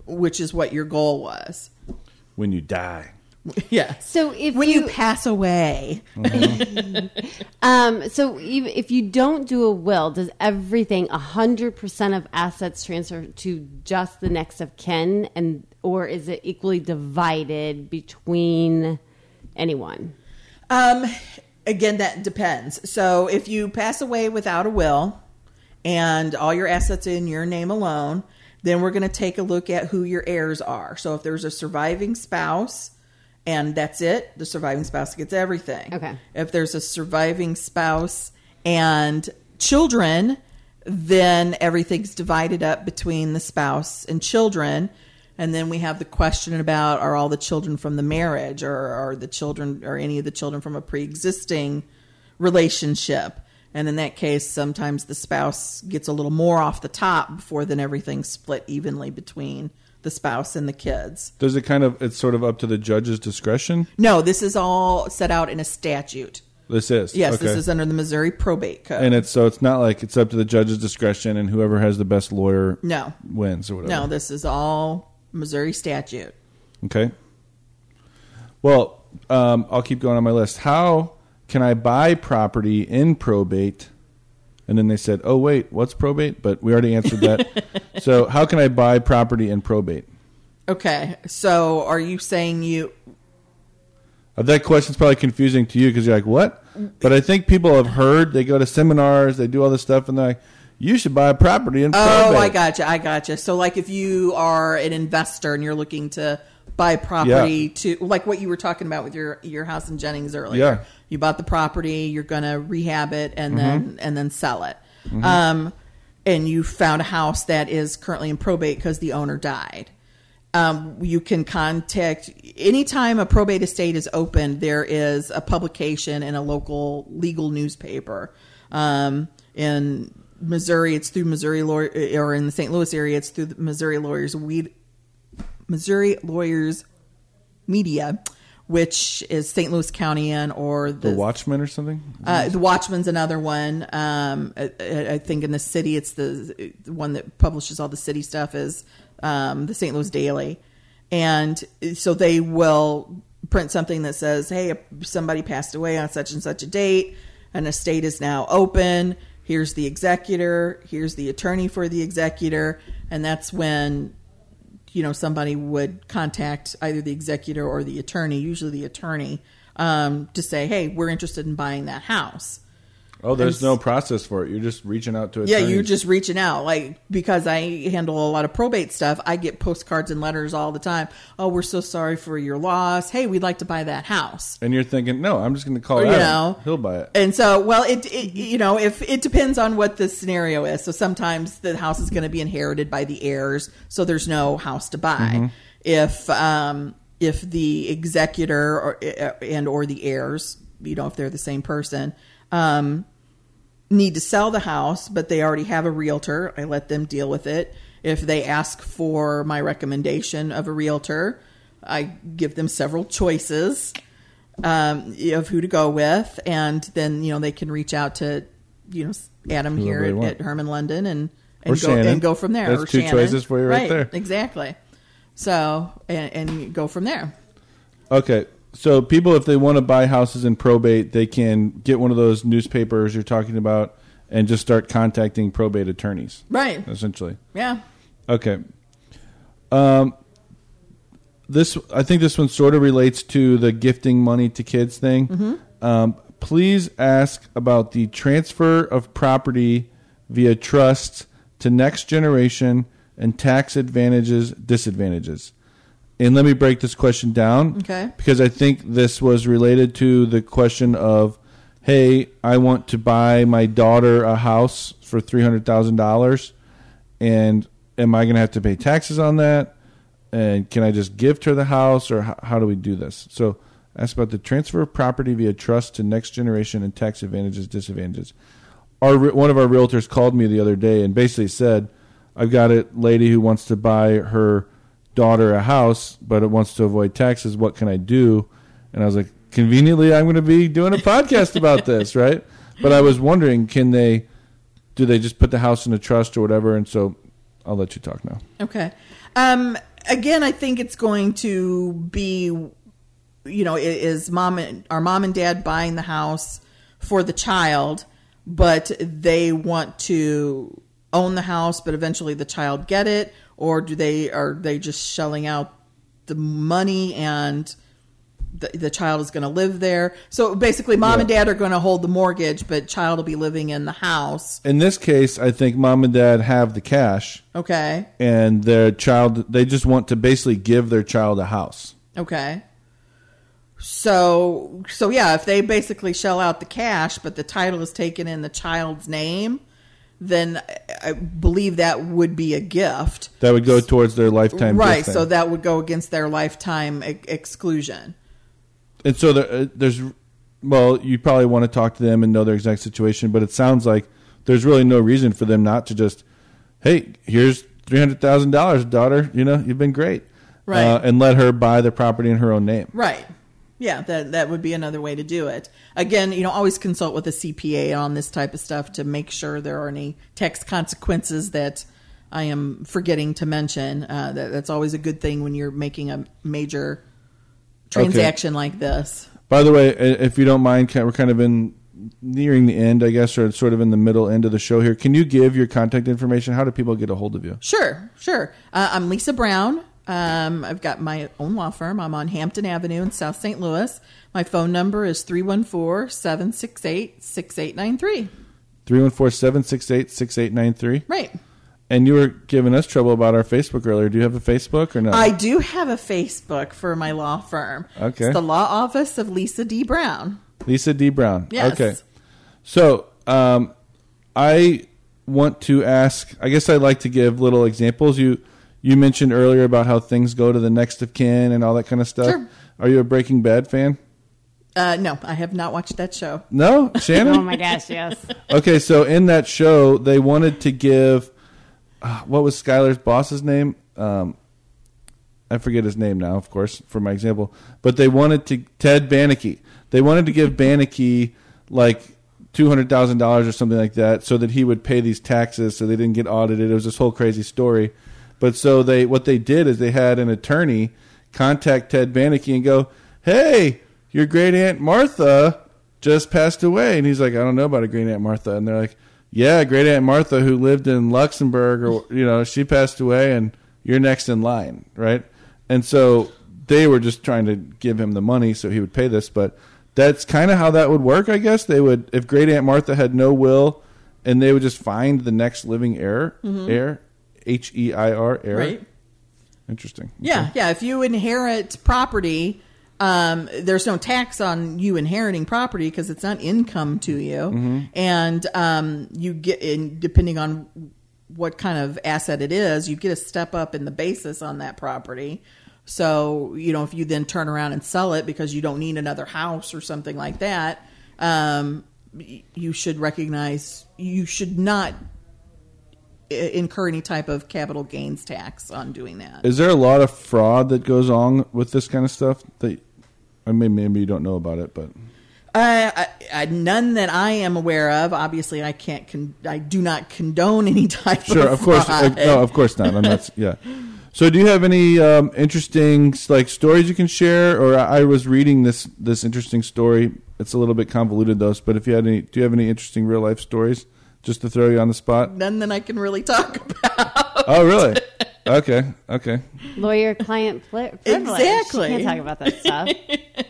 which is what your goal was. When you die, Yeah. So if when you, you- pass away, Um, so even if you don't do a will, does everything hundred percent of assets transfer to just the next of kin, and or is it equally divided between anyone? Um, again, that depends. So if you pass away without a will and all your assets in your name alone, then we're going to take a look at who your heirs are. So if there's a surviving spouse and that's it, the surviving spouse gets everything. Okay. If there's a surviving spouse and children, then everything's divided up between the spouse and children. And then we have the question about are all the children from the marriage or are the children or any of the children from a pre existing relationship? And in that case, sometimes the spouse gets a little more off the top before then everything's split evenly between the spouse and the kids. Does it kind of? It's sort of up to the judge's discretion. No, this is all set out in a statute. This is Yes, okay. this is under the Missouri probate code. and it's so it's not like it's up to the judge's discretion, and whoever has the best lawyer no, wins or whatever. no, this is all Missouri statute. Okay. Well, um, I'll keep going on my list. How can I buy property in probate? And then they said, "Oh wait, what's probate?" But we already answered that. so, how can I buy property in probate? Okay, so are you saying you? Uh, That question's probably confusing to you because you're like, "What?" But I think people have heard. They go to seminars, they do all this stuff, and they're like, "You should buy a property in probate." Oh, I gotcha, I gotcha. So, like, if you are an investor and you're looking to buy property to, like what you were talking about with your your house in Jennings earlier, Yeah. you bought the property, you're going to rehab it and Mm-hmm. then and then sell it. Um, and you found a house that is currently in probate because the owner died. Um, you can contact anytime a probate estate is opened. There is a publication in a local legal newspaper. Um, in Missouri, it's through Missouri lawyer, or in the St. Louis area, it's through the Missouri Lawyers Weed, Missouri Lawyers Media, which is St. Louis County in or The Watchman or something. uh, the Watchman's another one. Um, I, I I think in the city, it's the, the one that publishes all the city stuff is um, the St. Louis Daily, and so they will print something that says, "Hey, somebody passed away on such and such a date. An estate is now open. Here's the executor. Here's the attorney for the executor." And that's when you know somebody would contact either the executor or the attorney, usually the attorney, um, to say, "Hey, we're interested in buying that house." Oh, there's I'm no process for it. You're just reaching out to. Yeah, you're just reaching out, like because I handle a lot of probate stuff. I get postcards and letters all the time. Oh, we're so sorry for your loss. Hey, we'd like to buy that house. And you're thinking, no, I'm just going to call Or, Adam. you know, He'll buy it. And so, well, it, it you know, if it depends on what the scenario is. So sometimes the house is going to be inherited by the heirs, so there's no house to buy. Mm-hmm. If um, if the executor or, and or the heirs, you know, if they're the same person, um, need to sell the house, but they already have a realtor, I let them deal with it. If they ask for my recommendation of a realtor, I give them several choices um, of who to go with, and then you know they can reach out to you know Adam here at, at Hermann London and and go and go from there. That's or two Shannon. choices for you right there. Exactly. So and, and go from there. Okay. So people, if they want to buy houses in probate, they can get one of those newspapers you're talking about and just start contacting probate attorneys, Right. essentially. Yeah. Okay. Um, this I think this one sort of relates to the gifting money to kids thing. Um, please ask about the transfer of property via trust to next generation and tax advantages disadvantages. And let me break this question down. Okay. Because I think this was related to the question of, hey, I want to buy my daughter a house for three hundred thousand dollars, and am I going to have to pay taxes on that? And can I just gift her the house, or how, how do we do this? So, ask about the transfer of property via trust to next generation and tax advantages, disadvantages. Our one of our realtors called me the other day and basically said, "I've got a lady who wants to buy her daughter a house, but it wants to avoid taxes. What can I do?" And I was like, "Conveniently, I'm going to be doing a podcast about this, right?" But I was wondering, can they? Do they just put the house in a trust or whatever? And so, I'll let you talk now. Okay. Um, again, I think it's going to be you know, is mom and our mom and dad buying the house for the child, but they want to own the house, but eventually the child get it, or do they are they just shelling out the money and the, the child is going to live there? So basically, mom and dad are going to hold the mortgage, but child will be living in the house. In this case, I think mom and dad have the cash, Okay, and their child they just want to basically give their child a house. okay. So so yeah, if they basically shell out the cash, but the title is taken in the child's name, then I- believe that would be a gift. That would go towards their lifetime. right so that would go against their lifetime ex- exclusion and so there, uh, there's well, you probably want to talk to them and know their exact situation, but it sounds like there's really no reason for them not to just, hey, here's three hundred thousand dollars, daughter. You know, you've been great, Right. Uh, and let her buy the property in her own name. right yeah that that would be another way to do it again you know always consult with a cpa on this type of stuff to make sure there are any tax consequences that i am forgetting to mention uh, that, that's always a good thing when you're making a major transaction like this By the way, if you don't mind, we're kind of in nearing the end, I guess, or sort of in the middle end of the show here. Can you give your contact information? How do people get a hold of you? Sure, sure. Uh, I'm Lisa Brown. Um, I've got my own law firm. I'm on Hampton Avenue in South St. Louis. My phone number is 314 768 6893. 314-768-6893. Right. And you were giving us trouble about our Facebook earlier. Do you have a Facebook or not? I do have a Facebook for my law firm. Okay. It's the Law Office of Lisa D. Brown. Lisa D. Brown. Yes. Okay. So, um, I want to ask. I guess I'd like to give little examples. You you mentioned earlier about how things go to the next of kin and all that kind of stuff. Sure. Are you a Breaking Bad fan? Uh, no, I have not watched that show. No, Shannon. Oh my gosh, yes. Okay, so in that show, they wanted to give uh, what was Skyler's boss's name? Um, I forget his name now, of course, for my example. But they wanted to Ted Beneke. They wanted to give Beneke like two hundred thousand dollars or something like that, so that he would pay these taxes, so they didn't get audited. It was this whole crazy story. But so they what they did is they had an attorney contact Ted Beneke and go, "Hey, your great aunt Martha just passed away," and he's like, "I don't know about a great aunt Martha," and they're like, "Yeah, great aunt Martha who lived in Luxembourg, or you know, she passed away, and you're next in line, right?" And so they were just trying to give him the money so he would pay this, but that's kind of how that would work, I guess. They would, if Great Aunt Martha had no will, and they would just find the next living heir, mm-hmm. heir, H E I R, heir. Right. Interesting. Yeah, yeah. If you inherit property, um, there's no tax on you inheriting property because it's not income to you, and um, you get in depending on what kind of asset it is, you get a step up in the basis on that property. So you know, if you then turn around and sell it because you don't need another house or something like that, um, you should recognize you should not incur any type of capital gains tax on doing that. Is there a lot of fraud that goes on with this kind of stuff? That I mean, maybe you don't know about it, but Uh, I, I, none that I am aware of. Obviously, I can't. Con- I do not condone any type sure, of of course, uh, no, of course not. I'm not. Yeah. So, do you have any um, interesting like stories you can share? Or I I was reading this this interesting story. It's a little bit convoluted, though. But if you had any, do you have any interesting real life stories? Just to throw you on the spot. None that I can really talk about. Oh, really? Okay. Okay. Lawyer client pri- privilege. Exactly. You can't talk about that stuff.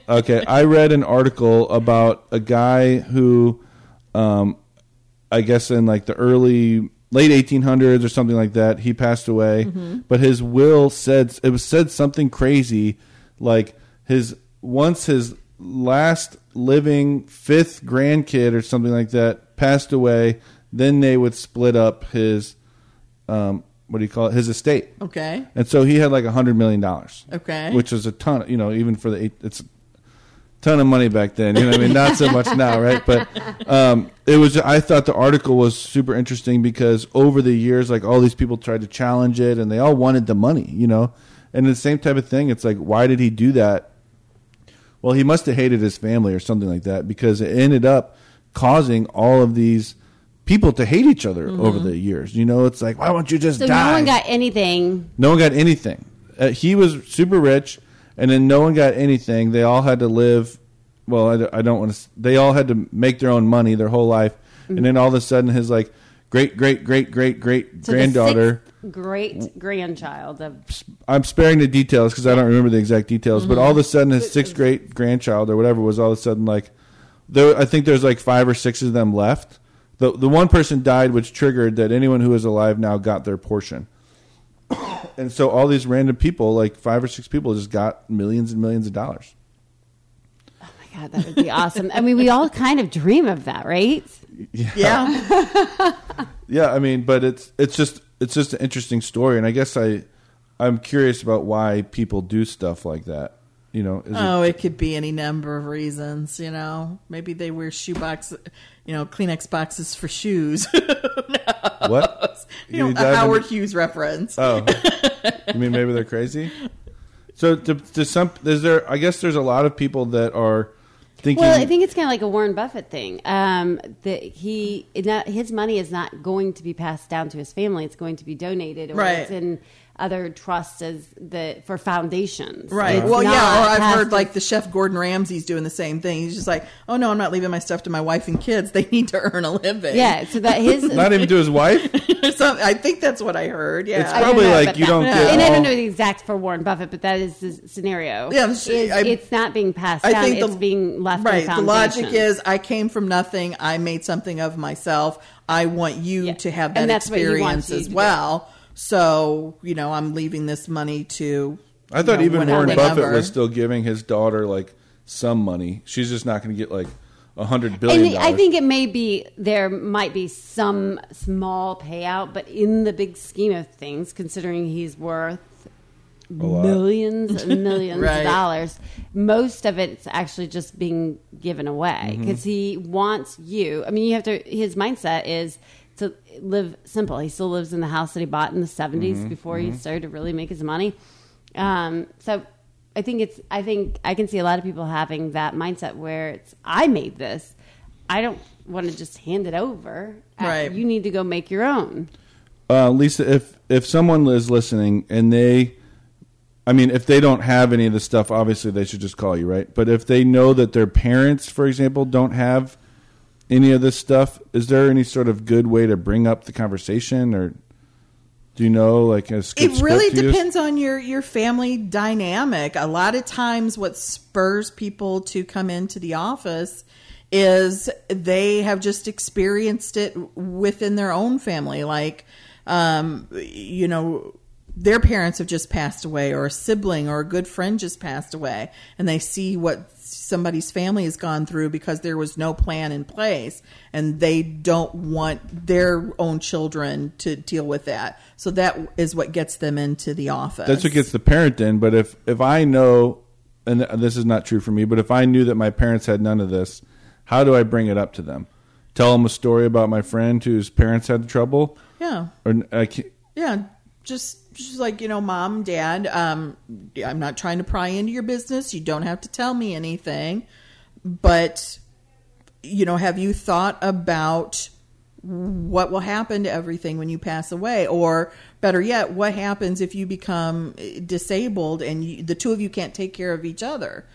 Okay, I read an article about a guy who, um, I guess in like the early late 1800s or something like that, he passed away. But his will said it was said something crazy, like his once his last living fifth grandkid or something like that passed away, then they would split up his, um, what do you call it, his estate. Okay. And so he had like a hundred million dollars. Okay. Which is a ton, you know, even for the eight, it's a ton of money back then. You know, what I mean, not so much now, right? But um, it was. I thought the article was super interesting because over the years, like all these people tried to challenge it, and they all wanted the money, you know. And the same type of thing. It's like, why did he do that? Well, he must have hated his family or something like that because it ended up causing all of these people to hate each other over mm-hmm. the years. You know, it's like, why won't you just So die? no one got anything. No one got anything. Uh, he was super rich, and then no one got anything. They all had to live. Well, I don't want to. They all had to make their own money their whole life, and mm-hmm. then all of a sudden, his like great great great great great So granddaughter. great grandchild of I'm sparing the details because I don't remember the exact details, but all of a mm-hmm. sudden, his sixth great grandchild or whatever was all of a sudden like, there. I think there's like five or six of them left. The the one person died, which triggered that anyone who is alive now got their portion. and so all these random people, like five or six people, just got millions and millions of dollars. oh my god, that would be awesome. I mean, we all kind of dream of that, right? Yeah. Yeah, I mean, but it's it's just it's just an interesting story, and I guess I I'm curious about why people do stuff like that. You know, is it- Oh, it could be any number of reasons, you know. Maybe they wear shoe box, you know, Kleenex boxes for shoes. what? you know, a Howard into- Hughes reference. Oh, you mean maybe they're crazy? So, to, to some, is there? I guess there's a lot of people that are thinking. Well, I think it's kind of like a Warren Buffett thing. Um, that he not, his money is not going to be passed down to his family; it's going to be donated, or Right. it's in other trusts as the for foundations. Right. It's well, yeah. Or I've heard as- like the chef Gordon Ramsay's doing the same thing. He's just like, oh no, I'm not leaving my stuff to my wife and kids. They need to earn a living. yeah. So that his not even to his wife. so I think that's what I heard. Yeah. It's probably know, like you that- don't Yeah. get. and I don't know the exact for Warren Buffett, but that is the scenario. Yeah, Is I- it's not being passed I down; think the- it's being left. right. The logic is, I came from nothing. I made something of myself. I want you Yeah. to have that And that's what he wants experience you as well. do. Well. So you know, I'm leaving this money to. I thought know, even whenever- Warren Buffett whenever. was still giving his daughter like some money. She's just not going to get like a hundred billion. And I think it may be there might be some small payout, but in the big scheme of things, considering he's worth millions and millions Right. of dollars, most of it's actually just being given away Mm-hmm. because he wants you. I mean, you have to. His mindset is to live simple. He still lives in the house that he bought in the 70s Mm-hmm. before he started to really make his money. Um, so I think it's. I think I can see a lot of people having that mindset where it's. I made this. I don't want to just hand it over. Uh, Right. You need to go make your own. uh, Lisa, if if someone is listening and they, I mean, if they don't have any of this stuff, obviously they should just call you, right? But if they know that their parents, for example, don't have any of this stuff, is there any sort of good way to bring up the conversation, or do you know, like, a it really depends on your your family dynamic. A lot of times what spurs people to come into the office is they have just experienced it within their own family. Like um you know their parents have just passed away or a sibling or a good friend just passed away and they see what somebody's family has gone through because there was no plan in place and they don't want their own children to deal with that so that is what gets them into the office That's what gets the parent in. But if if I know, and this is not true for me, but if I knew that my parents had none of this, how do I bring it up to them? Tell them a story about my friend whose parents had trouble, yeah or I can't, yeah just just like you know mom dad um i'm not trying to pry into your business. You don't have to tell me anything. But you know have you thought about what will happen to everything when you pass away? Or better yet what happens if you become disabled and you, the two of you can't take care of each other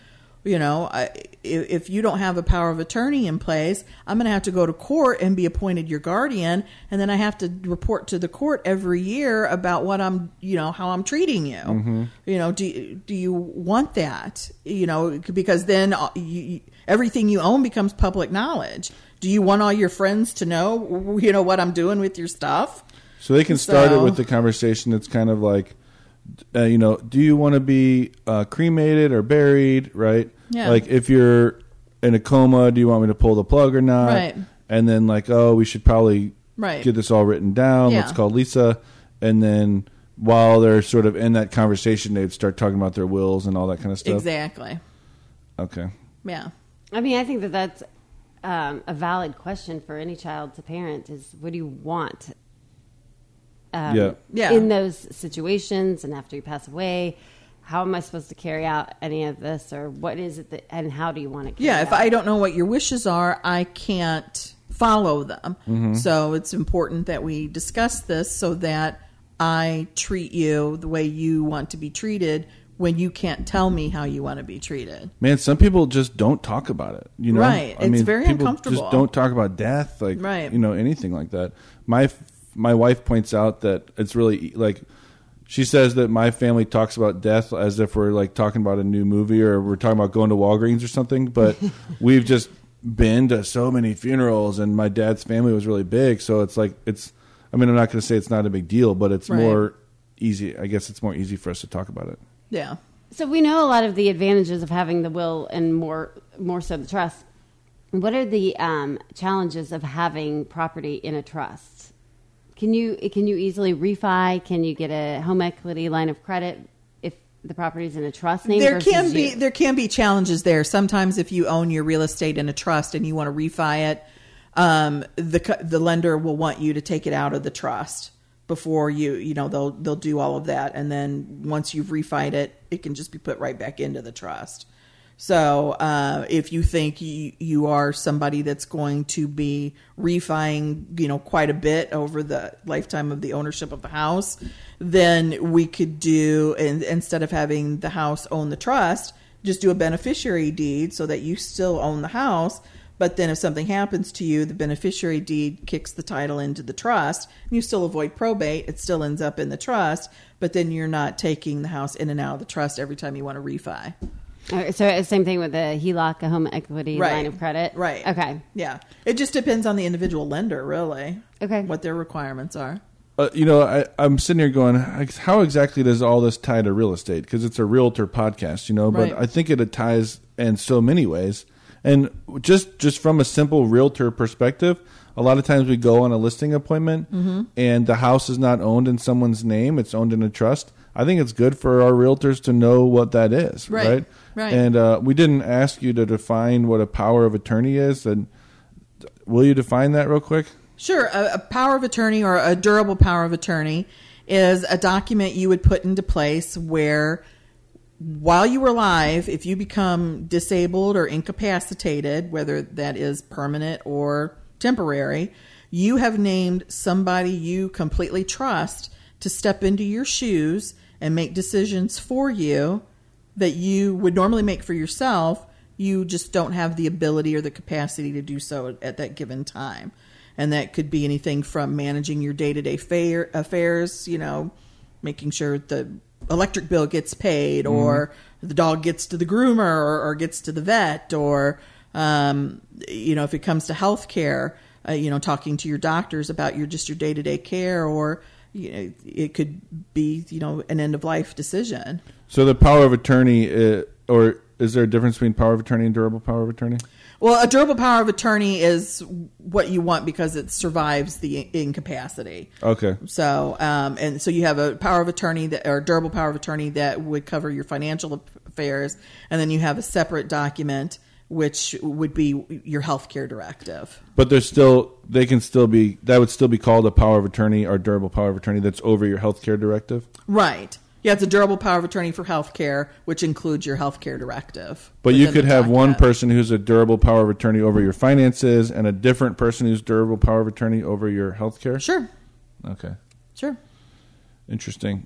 you know I, if if you don't have a power of attorney in place i'm going to have to go to court and be appointed your guardian and then i have to report to the court every year about what i'm you know how i'm treating you you know do, you- do you want that you know because then uh, you, everything you own becomes public knowledge do you want all your friends to know you know what i'm doing with your stuff so they can start it with the conversation that's kind of like, uh, you know, do you want to be uh, cremated or buried? Right? Yeah. Like if you're in a coma, do you want me to pull the plug or not? Right. And then like, oh, we should probably Right. get this all written down. Yeah. Let's call Lisa, and then while they're sort of in that conversation, they'd start talking about their wills and all that kind of stuff. exactly Okay. yeah I mean, I think that that's um, a valid question for any child to parent: is what do you want? Um, Yeah. Yeah. In those situations, and after you pass away, how am I supposed to carry out any of this, or what is it that, and how do you want to? Carry Yeah, if out? I don't know what your wishes are, I can't follow them. Mm-hmm. So it's important that we discuss this so that I treat you the way you want to be treated when you can't tell me how you want to be treated. Man, some people just don't talk about it. You know, Right. It's very people uncomfortable. Just don't talk about death, like Right. you know anything like that. My my wife points out that it's really like she says that my family talks about death as if we're like talking about a new movie or we're talking about going to Walgreens or something. But we've just been to so many funerals, and my dad's family was really big, so it's like it's. I mean, I'm not going to say it's not a big deal, but it's Right. more easy. I guess it's more easy for us to talk about it. Yeah. So we know a lot of the advantages of having the will and more more so the trust. What are the um, challenges of having property in a trust? Can you can you easily refi? Can you get a home equity line of credit if the property is in a trust name? there can be you? there can be challenges there. Sometimes if you own your real estate in a trust and you want to refi it, um, the the lender will want you to take it out of the trust before you you know they'll they'll do all of that, and then once you've refied it, it can just be put right back into the trust. So uh, if you think you, you are somebody that's going to be refining, you know, quite a bit over the lifetime of the ownership of the house, then we could do and instead of having the house own the trust, just do a beneficiary deed so that you still own the house. But then if something happens to you, the beneficiary deed kicks the title into the trust. And you still avoid probate. It still ends up in the trust, but then you're not taking the house in and out of the trust every time you want to refi. All right, so it's same thing with the HELOC, a home equity Right. line of credit. Right. Okay. Yeah. It just depends on the individual lender, really. Okay. What their requirements are. Uh, you know, I, I'm sitting here going, how exactly does all this tie to real estate? Because it's a realtor podcast, you know. But Right. I think it ties in so many ways. And just just from a simple realtor perspective, a lot of times we go on a listing appointment, Mm-hmm. and the house is not owned in someone's name; it's owned in a trust. I think it's good for our realtors to know what that is, Right. right? Right. And uh, we didn't ask you to define what a power of attorney is, and will you define that real quick? Sure. A, a power of attorney or a durable power of attorney is a document you would put into place where while you were alive, if you become disabled or incapacitated, whether that is permanent or temporary, you have named somebody you completely trust to step into your shoes and make decisions for you that you would normally make for yourself. You just don't have the ability or the capacity to do so at that given time. And that could be anything from managing your day to day affairs, you know, making sure the electric bill gets paid or the dog gets to the groomer or, or gets to the vet or um, you know if it comes to health care uh, you know talking to your doctors about your just your day-to-day care or you know it could be you know an end of life decision So the power of attorney, uh, or is there a difference between power of attorney and durable power of attorney? well a durable power of attorney is what you want because it survives the incapacity Okay. So, um, and so you have a power of attorney that, or durable power of attorney that would cover your financial affairs, and then you have a separate document which would be your healthcare directive. But there's still they can still be that would still be called a power of attorney or durable power of attorney that's over your healthcare directive. Right. Yeah, it's a durable power of attorney for healthcare, which includes your healthcare directive. But you could have one document. person who's a durable power of attorney over your finances and a different person who's durable power of attorney over your healthcare. Sure. Okay. Sure. Interesting.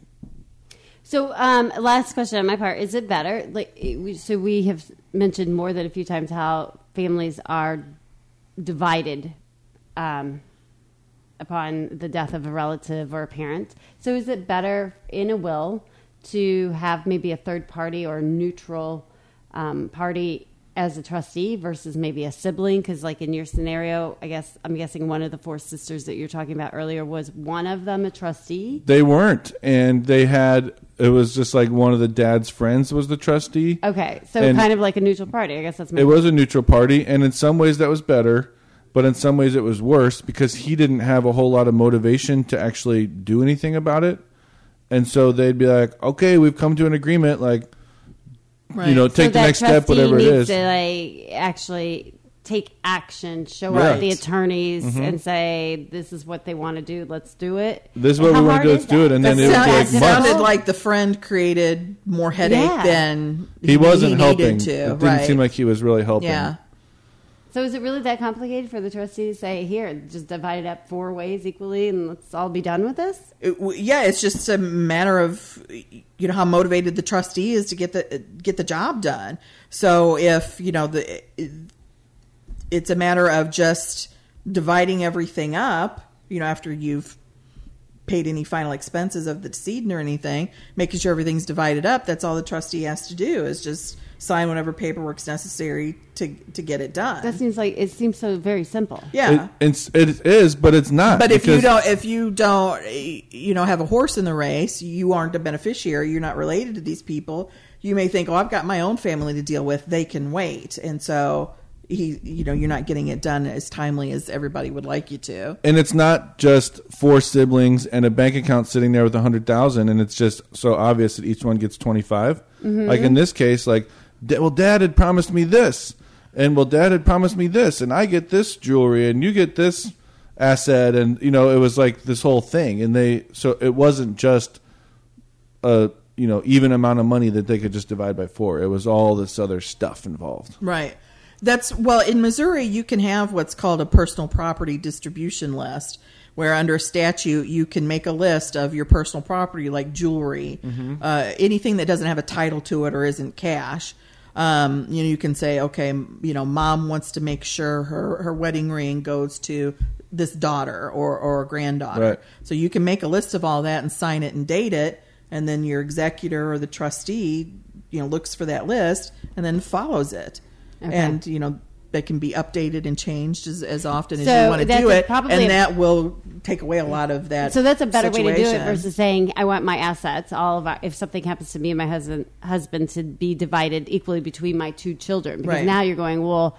So, um, last question on my part: Is it better? Like, so we have mentioned more than a few times how families are divided um, upon the death of a relative or a parent. So, is it better in a will to have maybe a third party or neutral um, party as a trustee versus maybe a sibling? Because, like in your scenario, I guess I'm guessing one of the four sisters that you're talking about earlier was one of them a trustee. They weren't, and they had. It was just like one of the dad's friends was the trustee. Okay, so And- kind of like a neutral party. I guess that's my It was a neutral party, and in some ways that was better, but in some ways it was worse because he didn't have a whole lot of motivation to actually do anything about it. And so they'd be like, "Okay, we've come to an agreement. Like, Right. you know, So take the next step, whatever it needs is." To like actually take action, show Right. up the attorneys, mm-hmm. and say this is what they want to do. Let's do it. This is what we wanna do, let's do it, and that? then That it was like it sounded like the friend created more headache Yeah. than he wasn't needed helping. To. It didn't right. seem like he was really helping. Yeah. So is it really that complicated for the trustee to say, here, just divide it up four ways equally and let's all be done with this? It- w- yeah, it's just a matter of you know how motivated the trustee is to get the get the job done. So if you know the it's a matter of just dividing everything up, you know, after you've paid any final expenses of the decedent or anything, making sure everything's divided up. That's all the trustee has to do is just sign whatever paperwork's necessary to to get it done. That seems like, it seems so very simple. yeah. It, it's, it is, but it's not. But if you don't, if you don't, you know, have a horse in the race, you aren't a beneficiary. You're not related to these people. You may think, "Oh, I've got my own family to deal with. They can wait." And so, he, you know, you're not getting it done as timely as everybody would like you to. and it's not just four siblings and a bank account sitting there with a hundred thousand, and it's just so obvious that each one gets twenty mm-hmm. Like in this case, like, well, Dad had promised me this, and well, Dad had promised me this, and I get this jewelry, and you get this asset, and you know, it was like this whole thing, and they so it wasn't just a you know even amount of money that they could just divide by four. It was all this other stuff involved. Right. That's well in Missouri you can have what's called a personal property distribution list where under statute you can make a list of your personal property like jewelry, uh, anything that doesn't have a title to it or isn't cash. Um, you know, you can say, okay, you know, mom wants to make sure her, her wedding ring goes to this daughter or, or granddaughter. Right. So you can make a list of all that and sign it and date it, and then your executor or the trustee, you know, looks for that list and then follows it. Okay. And you know that can be updated and changed as, as often as you want to do it, probably and a- that will take away a lot of that. So that's a better way to do it versus saying, I want my assets, all of our, if something happens to me and my husband, husband to be divided equally between my two children. Because Right. now you're going, well,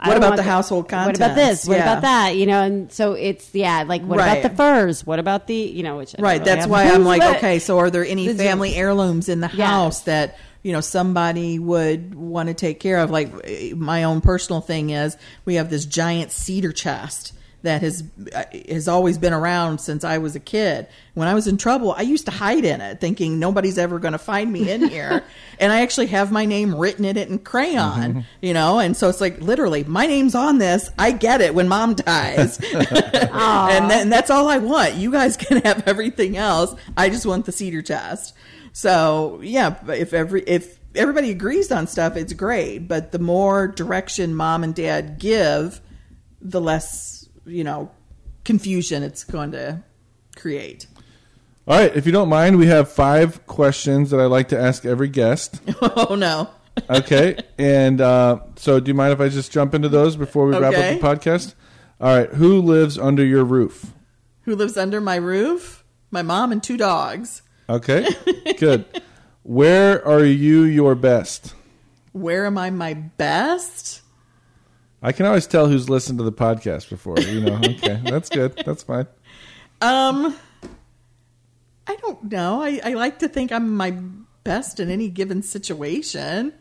I What about the household What about this? What Yeah. about that? You know, and so it's, yeah, like, what Right. about the furs? What about the, you know, which I Right. really That's why I'm like, okay, so are there any family heirlooms in the Yes. house that you know somebody would want to take care of? Like my own personal thing is we have this giant cedar chest that has uh, has always been around since I was a kid. When I was in trouble, I used to hide in it, thinking nobody's ever going to find me in here. and I actually have my name written in it in crayon, you know. And so it's like literally, my name's on this. I get it when mom dies, and then that's all I want. You guys can have everything else. I just want the cedar chest. So yeah, if every if everybody agrees on stuff, it's great. But the more direction mom and dad give, the less you know confusion it's going to create. All right, if you don't mind, we have five questions that I like to ask every guest. oh no. Okay, and uh, so do you mind if I just jump into those before we wrap Okay. up the podcast? All right, who lives under your roof? Who lives under my roof? My mom and two dogs. Okay, good. Where are you your best? Where am I my best? I can always tell who's listened to the podcast before. You know, okay, that's good. That's fine. Um, I don't know. I, I like to think I'm my best in any given situation.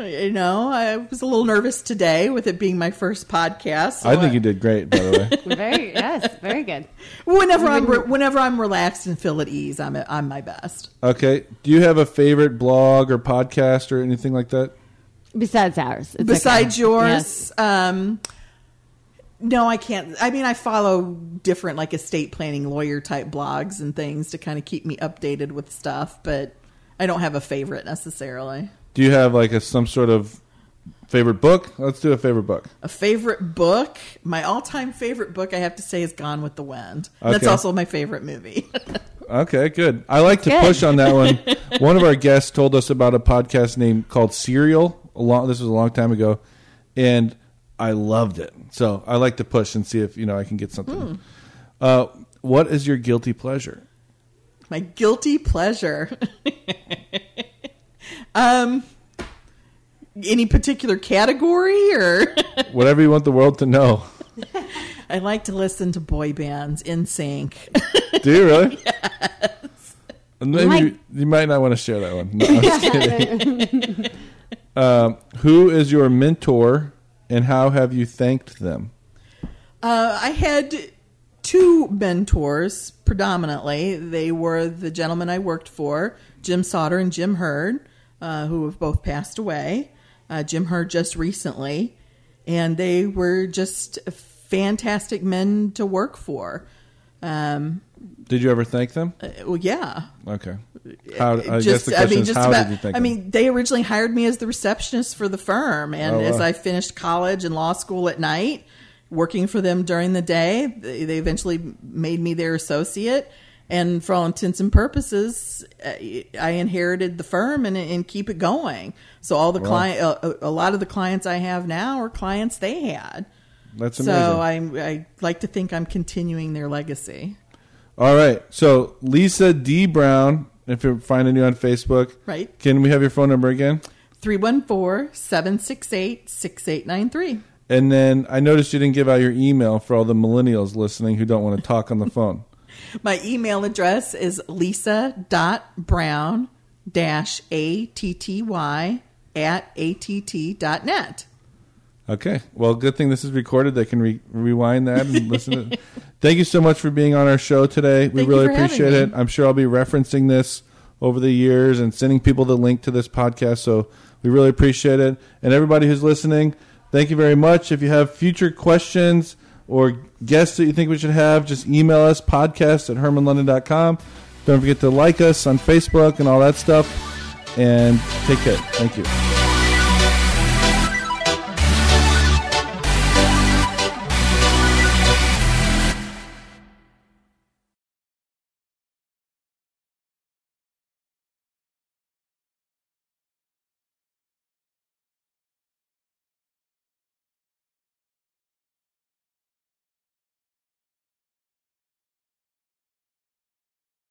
You know, I was a little nervous today with it being my first podcast. so I think you did great, by the way. Very, yes, very good. Whenever I'm re- whenever I'm relaxed and feel at ease, I'm at, I'm my best. Okay, do you have a favorite blog or podcast or anything like that? Besides ours. It's Besides okay. yours, Yes. um, no, I can't. I mean, I follow different like estate planning lawyer type blogs and things to kind of keep me updated with stuff, but I don't have a favorite necessarily. Do you have like a some sort of favorite book? Let's do a favorite book. A favorite book? My all time favorite book, I have to say, is Gone with the Wind. That's also my favorite movie. Okay, good. I like to Good. push on that one. one of our guests told us about a podcast named called Serial. A long, this was a long time ago, and I loved it. So I like to push and see if you know I can get something. Uh, what is your guilty pleasure? my guilty pleasure. um, any particular category or? Whatever you want the world to know. I like to listen to boy bands NSYNC. Do you really? yes. Maybe Mike- you, you might not want to share that one. No, I'm just kidding. um, who is your mentor, and how have you thanked them? Uh, I had two mentors predominantly. They were the gentlemen I worked for, Jim Sauter and Jim Hurd, uh, who have both passed away. Uh, Jim Hurd just recently. and they were just fantastic men to work for. Um, Did you ever thank them? uh, well, yeah. Okay. How, I guess just, the I question mean, is, just how about. did you thank I mean, they originally hired me as the receptionist for the firm, and Oh, as wow. I finished college and law school at night, working for them during the day, they they eventually made me their associate. And for all intents and purposes, uh, I inherited the firm and, and keep it going. So all the Wow. client, a, a lot of the clients I have now are clients they had. That's amazing. So I, I like to think I'm continuing their legacy. All right. So Lisa D Brown, if you're finding you on Facebook, Right. Can we have your phone number again? 314 768 6893. And then I noticed you didn't give out your email for all the millennials listening who don't want to talk on the phone. My email address is lisa.brown dash atty at att.net. Okay. Well, good thing this is recorded. They can re- rewind that and listen to it. Thank you so much for being on our show today. We Thank really appreciate me. it. I'm sure I'll be referencing this over the years and sending people the link to this podcast. So we really appreciate it. And everybody who's listening, thank you very much. If you have future questions or guests that you think we should have, just email us podcast at hermannlondon.com. Don't forget to like us on Facebook and all that stuff. And take care. Thank you.